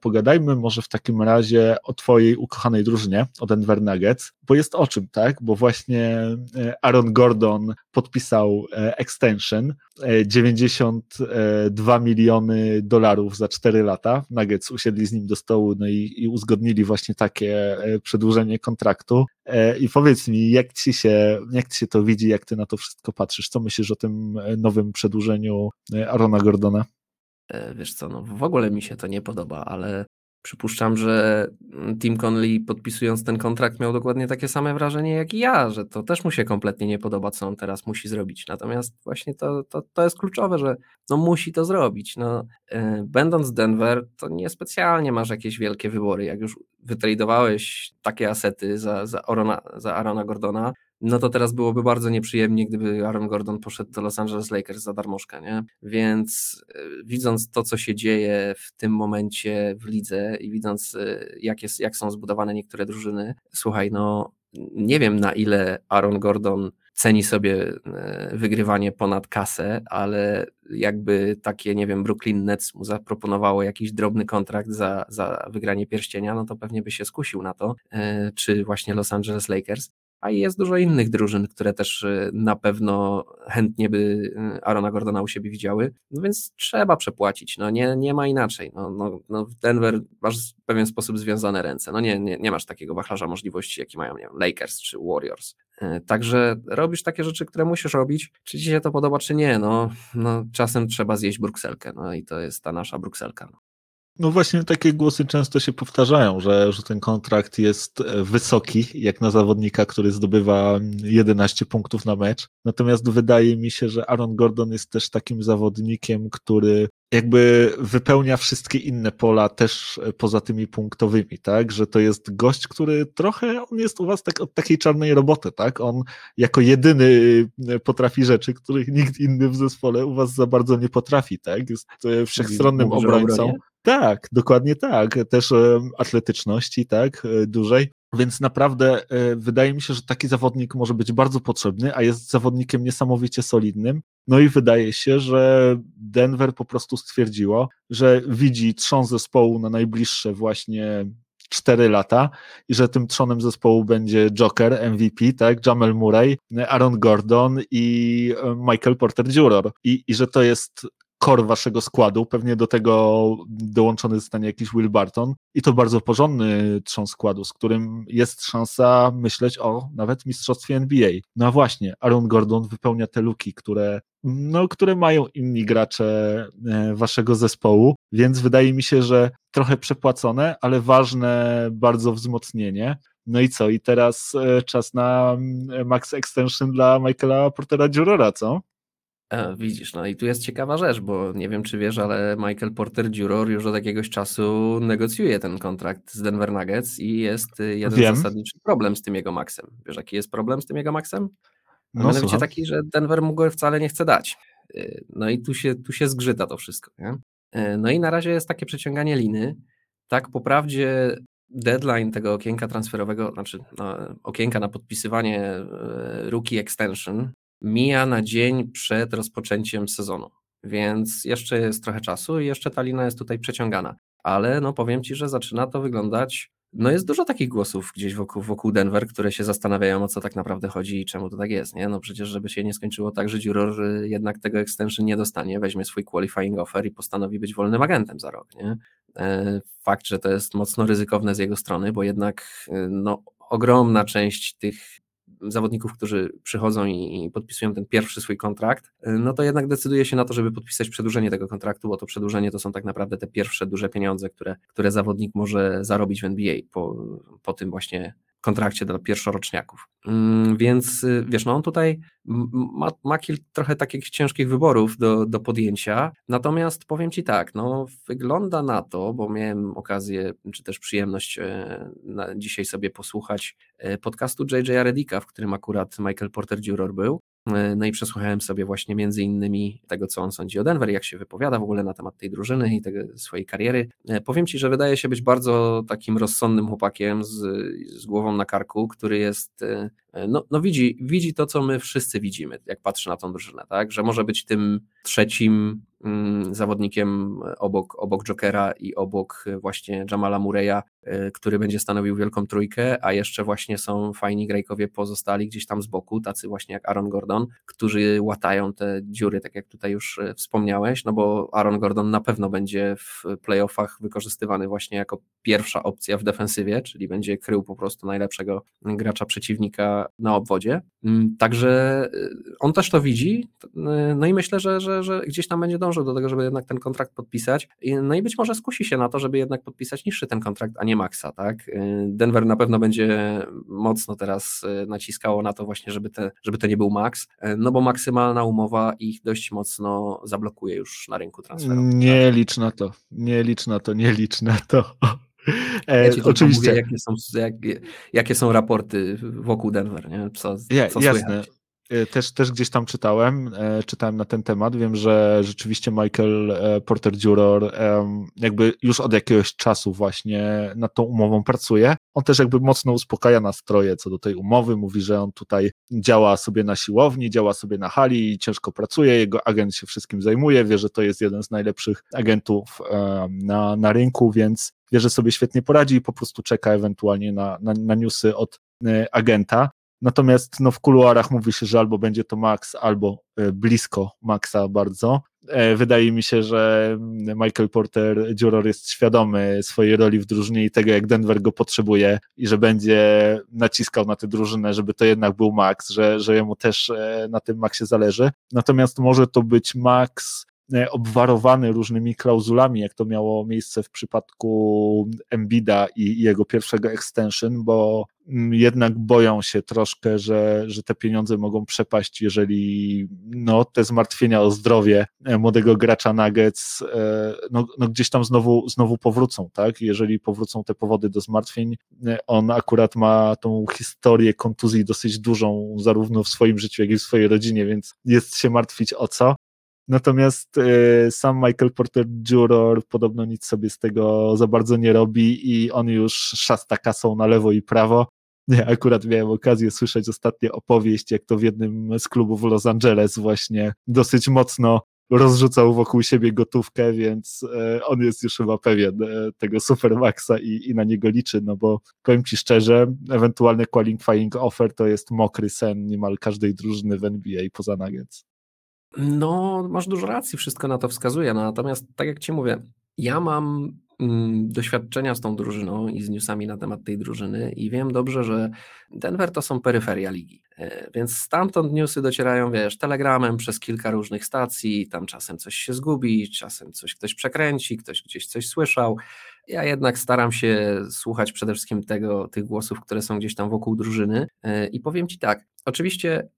pogadajmy może w takim razie o Twojej ukochanej drużynie, o Denver Nuggets, bo jest o czym, tak? Bo właśnie Aaron Gordon podpisał extension 92 miliony dolarów za 4 lata. Nuggets usiedli z nim do stołu no i, i uzgodnili właśnie takie przedłużenie kontraktu. I powiedz mi, jak ci, się, jak ci się to widzi, jak ty na to wszystko patrzysz? Co myślisz o tym nowym przedłużeniu Arona Gordona? E, wiesz co, no w ogóle mi się to nie podoba, ale Przypuszczam, że Tim Conley podpisując ten kontrakt miał dokładnie takie same wrażenie jak i ja, że to też mu się kompletnie nie podoba, co on teraz musi zrobić. Natomiast właśnie to, to, to jest kluczowe, że no musi to zrobić. No, yy, będąc Denver, to niespecjalnie masz jakieś wielkie wybory. Jak już wytradowałeś takie asety za, za, Arona, za Arona Gordona, no to teraz byłoby bardzo nieprzyjemnie, gdyby Aaron Gordon poszedł do Los Angeles Lakers za darmożkę, nie? Więc e, widząc to, co się dzieje w tym momencie w lidze i widząc, e, jak, jest, jak są zbudowane niektóre drużyny, słuchaj, no nie wiem na ile Aaron Gordon ceni sobie e, wygrywanie ponad kasę, ale jakby takie, nie wiem, Brooklyn Nets mu zaproponowało jakiś drobny kontrakt za, za wygranie pierścienia, no to pewnie by się skusił na to, czy właśnie Los Angeles Lakers a jest dużo innych drużyn, które też y, na pewno chętnie by y, Arona Gordona u siebie widziały, no więc trzeba przepłacić, no nie, nie ma inaczej, no, no, no w Denver masz w pewien sposób związane ręce, no nie, nie, nie masz takiego wachlarza możliwości, jaki mają, nie wiem, Lakers czy Warriors, y, Także robisz takie rzeczy, które musisz robić. Czy ci się to podoba, czy nie? No, no czasem trzeba zjeść brukselkę. No i to jest ta nasza brukselka. No. Właśnie takie głosy często się powtarzają, że, że ten kontrakt jest e, wysoki, jak na zawodnika, który zdobywa 11 punktów na mecz. Natomiast wydaje mi się, że Aaron Gordon jest też takim zawodnikiem, który jakby wypełnia wszystkie inne pola też e, poza tymi punktowymi, tak? Że to jest gość, który trochę, on jest u was tak, od takiej czarnej roboty, tak? On jako jedyny e, potrafi rzeczy, których nikt inny w zespole u was za bardzo nie potrafi, tak? Jest wszechstronnym obrońcą. Tak, dokładnie tak. Też atletyczności, tak, dużej. Więc naprawdę e, wydaje mi się, że taki zawodnik może być bardzo potrzebny, a jest zawodnikiem niesamowicie solidnym. No i wydaje się, że Denver po prostu stwierdziło, że widzi trzon zespołu na najbliższe właśnie 4 lata i że tym trzonem zespołu będzie Joker, MVP, tak, Jamel Murray, Aaron Gordon i e, Michael Porter Jr. I, i że to jest core waszego składu, pewnie do tego dołączony zostanie jakiś Will Barton i to bardzo porządny trzon składu, z którym jest szansa myśleć o nawet mistrzostwie NBA. No a właśnie, Aaron Gordon wypełnia te luki, które, no, które mają inni gracze e, waszego zespołu, więc wydaje mi się, że trochę przepłacone, ale ważne bardzo wzmocnienie. No i co? I teraz e, czas na mm, max extension dla Michaela Portera Jurora, co? E, widzisz, no i tu jest ciekawa rzecz, bo nie wiem, czy wiesz, ale Michael Porter Jr. już od jakiegoś czasu negocjuje ten kontrakt z Denver Nuggets i jest y, jeden wiem. zasadniczy problem z tym jego maksem. Wiesz, jaki jest problem z tym jego maksem? No, Mianowicie słucham. taki, że Denver mu go wcale nie chce dać. Y, no i tu się, tu się zgrzyta to wszystko. Nie? Y, no i na razie jest takie przeciąganie liny. Tak, po prawdzie deadline tego okienka transferowego, znaczy no, okienka na podpisywanie rookie extension mija na dzień przed rozpoczęciem sezonu, więc jeszcze jest trochę czasu i jeszcze ta lina jest tutaj przeciągana. Ale no powiem Ci, że zaczyna to wyglądać no jest dużo takich głosów gdzieś wokół, wokół Denver, które się zastanawiają, o co tak naprawdę chodzi i czemu to tak jest, nie? No przecież, żeby się nie skończyło tak, że Juror jednak tego extension nie dostanie, weźmie swój qualifying offer i postanowi być wolnym agentem za rok, nie? E, fakt, że to jest mocno ryzykowne z jego strony, bo jednak e, no, ogromna część tych zawodników, którzy przychodzą i, i, podpisują ten pierwszy swój kontrakt, y, no to jednak decyduje się na to, żeby podpisać przedłużenie tego kontraktu, bo to przedłużenie to są tak naprawdę te pierwsze duże pieniądze, które, które zawodnik może zarobić w NBA po, po tym właśnie kontrakcie dla pierwszoroczniaków. Mm, więc y, wiesz, no on tutaj ma, ma kilka trochę takich ciężkich wyborów do, do podjęcia, natomiast powiem Ci tak, no wygląda na to, bo miałem okazję, czy też przyjemność e, dzisiaj sobie posłuchać e, podcastu JJ Redika, w którym akurat Michael Porter Jr. był, no i przesłuchałem sobie właśnie między innymi tego, co on sądzi o Denver, jak się wypowiada w ogóle na temat tej drużyny i tego, swojej kariery. E, powiem Ci, że wydaje się być bardzo takim rozsądnym chłopakiem z, z głową na karku, który jest, e, no, no widzi, widzi to, co my wszyscy widzimy, jak patrzy na tą drużynę, tak? że może być tym trzecim zawodnikiem obok, obok Jokera i obok właśnie Jamala Mureya, y, który będzie stanowił wielką trójkę, a jeszcze właśnie są fajni Grejkowie pozostali gdzieś tam z boku, tacy właśnie jak Aaron Gordon, którzy łatają te dziury, tak jak tutaj już wspomniałeś, no bo Aaron Gordon na pewno będzie w playoffach wykorzystywany właśnie jako pierwsza opcja w defensywie, czyli będzie krył po prostu najlepszego gracza przeciwnika na obwodzie. Mm, także on też to widzi, no i myślę, że, że, że gdzieś tam będzie dążył do tego, żeby jednak ten kontrakt podpisać. No i być może skusi się na to, żeby jednak podpisać niższy ten kontrakt, a nie maksa, tak? Y, Denver na pewno będzie mocno teraz y, naciskało na to właśnie, żeby, te, żeby to nie był maks, y, no bo maksymalna umowa ich dość mocno zablokuje już na rynku transferowym. Nie tak? licz na to, nie licz na to, nie licz na to. E, ja oczywiście. Mówię, jakie, są, jak, jakie są raporty wokół Denver, nie? Co, co jasne. Słychać. E, też, też gdzieś tam czytałem, e, czytałem na ten temat. Wiem, że rzeczywiście Michael e, Porter Juror jakby już od jakiegoś czasu właśnie nad tą umową pracuje. On też jakby mocno uspokaja nastroje co do tej umowy. Mówi, że on tutaj działa sobie na siłowni, działa sobie na hali i ciężko pracuje. Jego agent się wszystkim zajmuje. Wie, że to jest jeden z najlepszych agentów na, na rynku, więc wie, że sobie świetnie poradzi i po prostu czeka ewentualnie na, na, na newsy od agenta. Natomiast no, w kuluarach mówi się, że albo będzie to Max, albo e, blisko Maxa bardzo. E, wydaje mi się, że Michael Porter Juror jest świadomy swojej roli w drużynie i tego, jak Denver go potrzebuje i że będzie naciskał na tę drużynę, żeby to jednak był Max, że, że jemu też e, na tym Maxie zależy. Natomiast może to być Max obwarowany różnymi klauzulami, jak to miało miejsce w przypadku Embida i jego pierwszego extension, bo mm, jednak boją się troszkę, że, że te pieniądze mogą przepaść, jeżeli no, te zmartwienia o zdrowie e, młodego gracza Nuggets e, no, no gdzieś tam znowu, znowu powrócą, tak? Jeżeli powrócą te powody do zmartwień, e, on akurat ma tą historię kontuzji dosyć dużą, zarówno w swoim życiu, jak i w swojej rodzinie, więc jest się martwić o co. Natomiast y, sam Michael Porter Jr. podobno nic sobie z tego za bardzo nie robi i on już szasta kasą na lewo i prawo. Ja akurat miałem okazję słyszeć ostatnio opowieść, jak to w jednym z klubów w Los Angeles właśnie dosyć mocno rozrzucał wokół siebie gotówkę, więc e, on jest już chyba pewien e, tego Supermaxa i, i na niego liczy, no bo powiem Ci szczerze, ewentualny qualifying offer to jest mokry sen niemal każdej drużyny w NBA poza Nuggets. No, masz dużo racji, wszystko na to wskazuje, natomiast tak jak Ci mówię, ja mam Mm, doświadczenia z tą drużyną i z newsami na temat tej drużyny i wiem dobrze, że Denver to są peryferia ligi, e, więc stamtąd newsy docierają, wiesz, telegramem przez kilka różnych stacji, tam czasem coś się zgubi, czasem coś ktoś przekręci, ktoś gdzieś coś słyszał. Ja jednak staram się słuchać przede wszystkim tego, tych głosów, które są gdzieś tam wokół drużyny. E, i powiem Ci tak, oczywiście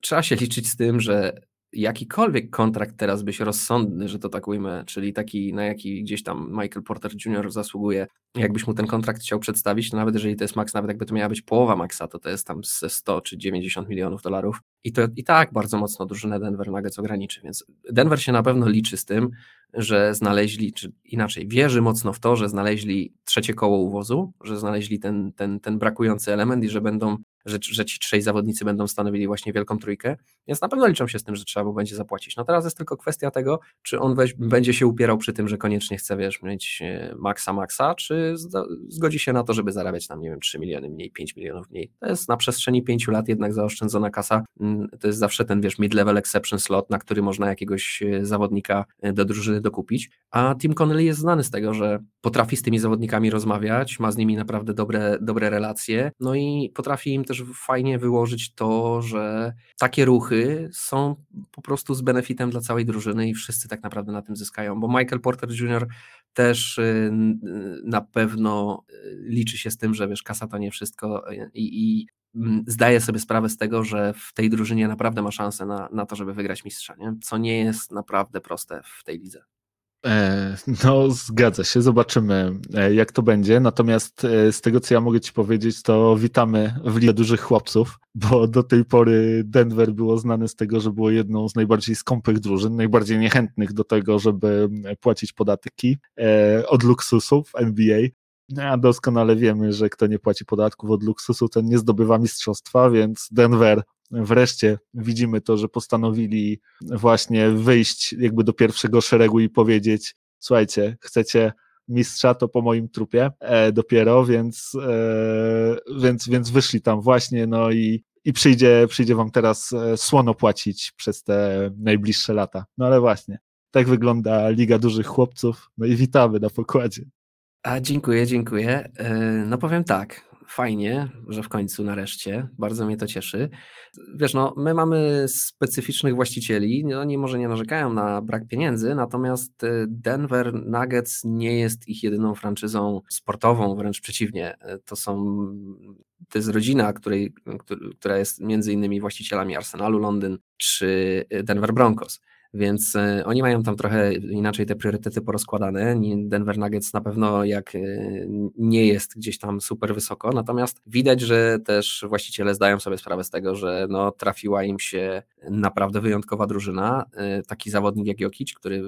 trzeba się liczyć z tym, że jakikolwiek kontrakt teraz byś rozsądny, że to tak ujmę, czyli taki, na jaki gdzieś tam Michael Porter Jr. zasługuje, jakbyś mu ten kontrakt chciał przedstawić, to nawet jeżeli to jest maks, nawet jakby to miała być połowa maksa, to to jest tam ze 100 czy 90 milionów dolarów i to i tak bardzo mocno drużynę Denver Nuggets ograniczy, więc Denver się na pewno liczy z tym, że znaleźli, czy inaczej, wierzy mocno w to, że znaleźli trzecie koło uwozu, że znaleźli ten, ten, ten brakujący element i że będą że, że ci trzej zawodnicy będą stanowili właśnie wielką trójkę, więc na pewno liczą się z tym, że trzeba mu będzie zapłacić. No teraz jest tylko kwestia tego, czy on weź, będzie się upierał przy tym, że koniecznie chce, wiesz, mieć e, maksa maksa, czy zgodzi się na to, żeby zarabiać tam, nie wiem, 3 miliony mniej, 5 milionów mniej. To jest na przestrzeni 5 lat jednak zaoszczędzona kasa, mm, to jest zawsze ten, wiesz, mid-level exception slot, na który można jakiegoś e, zawodnika e, do drużyny dokupić, a Tim Connelly jest znany z tego, że potrafi z tymi zawodnikami rozmawiać, ma z nimi naprawdę dobre, dobre relacje, no i potrafi im też fajnie wyłożyć to, że takie ruchy są po prostu z benefitem dla całej drużyny i wszyscy tak naprawdę na tym zyskają, bo Michael Porter Jr. też y, na pewno y, liczy się z tym, że wiesz, kasa to nie wszystko y, i, i mm, zdaje sobie sprawę z tego, że w tej drużynie naprawdę ma szansę na, na to, żeby wygrać mistrza, nie? co nie jest naprawdę proste w tej lidze. E, no, zgadza się, zobaczymy e, jak to będzie. Natomiast e, z tego, co ja mogę Ci powiedzieć, to witamy w Ligę Dużych Chłopców, bo do tej pory Denver było znane z tego, że było jedną z najbardziej skąpych drużyn, najbardziej niechętnych do tego, żeby płacić podatki od luksusów NBA. A doskonale wiemy, że kto nie płaci podatków od luksusu, ten nie zdobywa mistrzostwa, więc Denver wreszcie widzimy to, że postanowili właśnie wyjść jakby do pierwszego szeregu i powiedzieć: Słuchajcie, chcecie mistrza, to po moim trupie e, dopiero, więc, e, więc, więc wyszli tam właśnie, no i, i przyjdzie, przyjdzie wam teraz e, słono płacić przez te najbliższe lata. No ale właśnie, tak wygląda Liga Dużych Chłopców, no i witamy na pokładzie. A dziękuję, dziękuję. E, no powiem tak, fajnie, że w końcu nareszcie, bardzo mnie to cieszy. Wiesz, no, my mamy specyficznych właścicieli, oni może nie narzekają na brak pieniędzy, natomiast y, Denver Nuggets nie jest ich jedyną franczyzą sportową, wręcz przeciwnie. To są, to jest rodzina, której, która jest między innymi właścicielami Arsenalu Londyn czy Denver Broncos. Więc e, oni mają tam trochę inaczej te priorytety porozkładane. Denver Nuggets na pewno jak e, nie jest gdzieś tam super wysoko, natomiast widać, że też właściciele zdają sobie sprawę z tego, że no, trafiła im się naprawdę wyjątkowa drużyna. E, taki zawodnik jak Jokic, który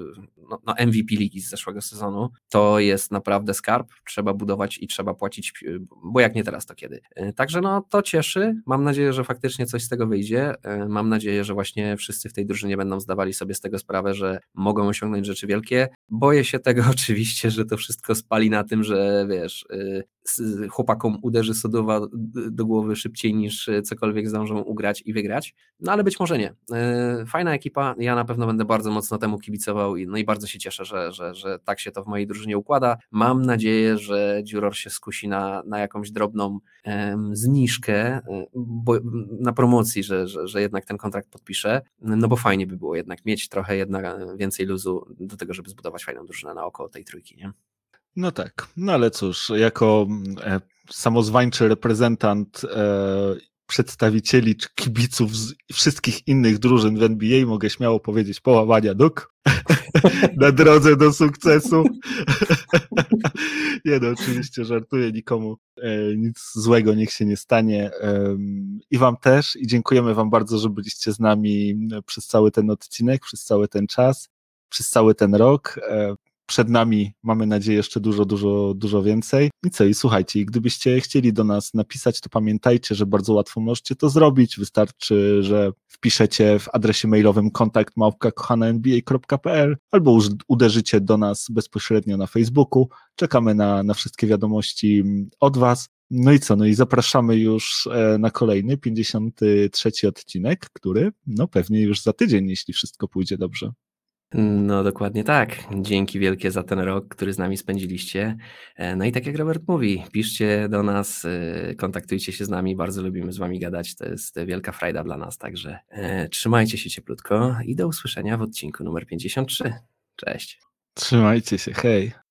no, no MVP ligi z zeszłego sezonu, to jest naprawdę skarb. Trzeba budować i trzeba płacić, bo jak nie teraz, to kiedy. Także no to cieszy. Mam nadzieję, że faktycznie coś z tego wyjdzie. Mam nadzieję, że właśnie wszyscy w tej drużynie będą zdawali sobie sobie z tego sprawę, że mogą osiągnąć rzeczy wielkie. Boję się tego oczywiście, że to wszystko spali na tym, że wiesz, y, chłopakom uderzy sodowa do głowy szybciej niż cokolwiek zdążą ugrać i wygrać. No ale być może nie. Y, fajna ekipa, ja na pewno będę bardzo mocno temu kibicował i, no i bardzo się cieszę, że, że, że tak się to w mojej drużynie układa. Mam nadzieję, że Dziuror się skusi na, na jakąś drobną um, zniżkę y, bo, na promocji, że, że, że jednak ten kontrakt podpiszę, no bo fajnie by było jednak mieć trochę jednak więcej luzu do tego, żeby zbudować fajną drużynę naokoło tej trójki, nie? No tak, no ale cóż, jako e, samozwańczy reprezentant e, przedstawicieli czy kibiców z wszystkich innych drużyn w NBA, mogę śmiało powiedzieć, połamania nóg na drodze do sukcesu. nie no, oczywiście żartuję, nikomu e, nic złego niech się nie stanie. I wam też i dziękujemy wam bardzo, że byliście z nami przez cały ten odcinek, przez cały ten czas, przez cały ten rok. E, przed nami mamy nadzieję jeszcze dużo, dużo, dużo więcej. I co, i słuchajcie, gdybyście chcieli do nas napisać, to pamiętajcie, że bardzo łatwo możecie to zrobić. Wystarczy, że wpiszecie w adresie mailowym kontakt albo uderzycie do nas bezpośrednio na Facebooku. Czekamy na, na wszystkie wiadomości od Was. No i co? No i zapraszamy już e, na kolejny, 53 odcinek, który no pewnie już za tydzień, jeśli wszystko pójdzie dobrze. No dokładnie tak. Dzięki wielkie za ten rok, który z nami spędziliście. E, no i tak jak Robert mówi, piszcie do nas, e, kontaktujcie się z nami, bardzo lubimy z wami gadać, to jest wielka frajda dla nas, także e, trzymajcie się cieplutko i do usłyszenia w odcinku numer 53. Cześć. Trzymajcie się, hej.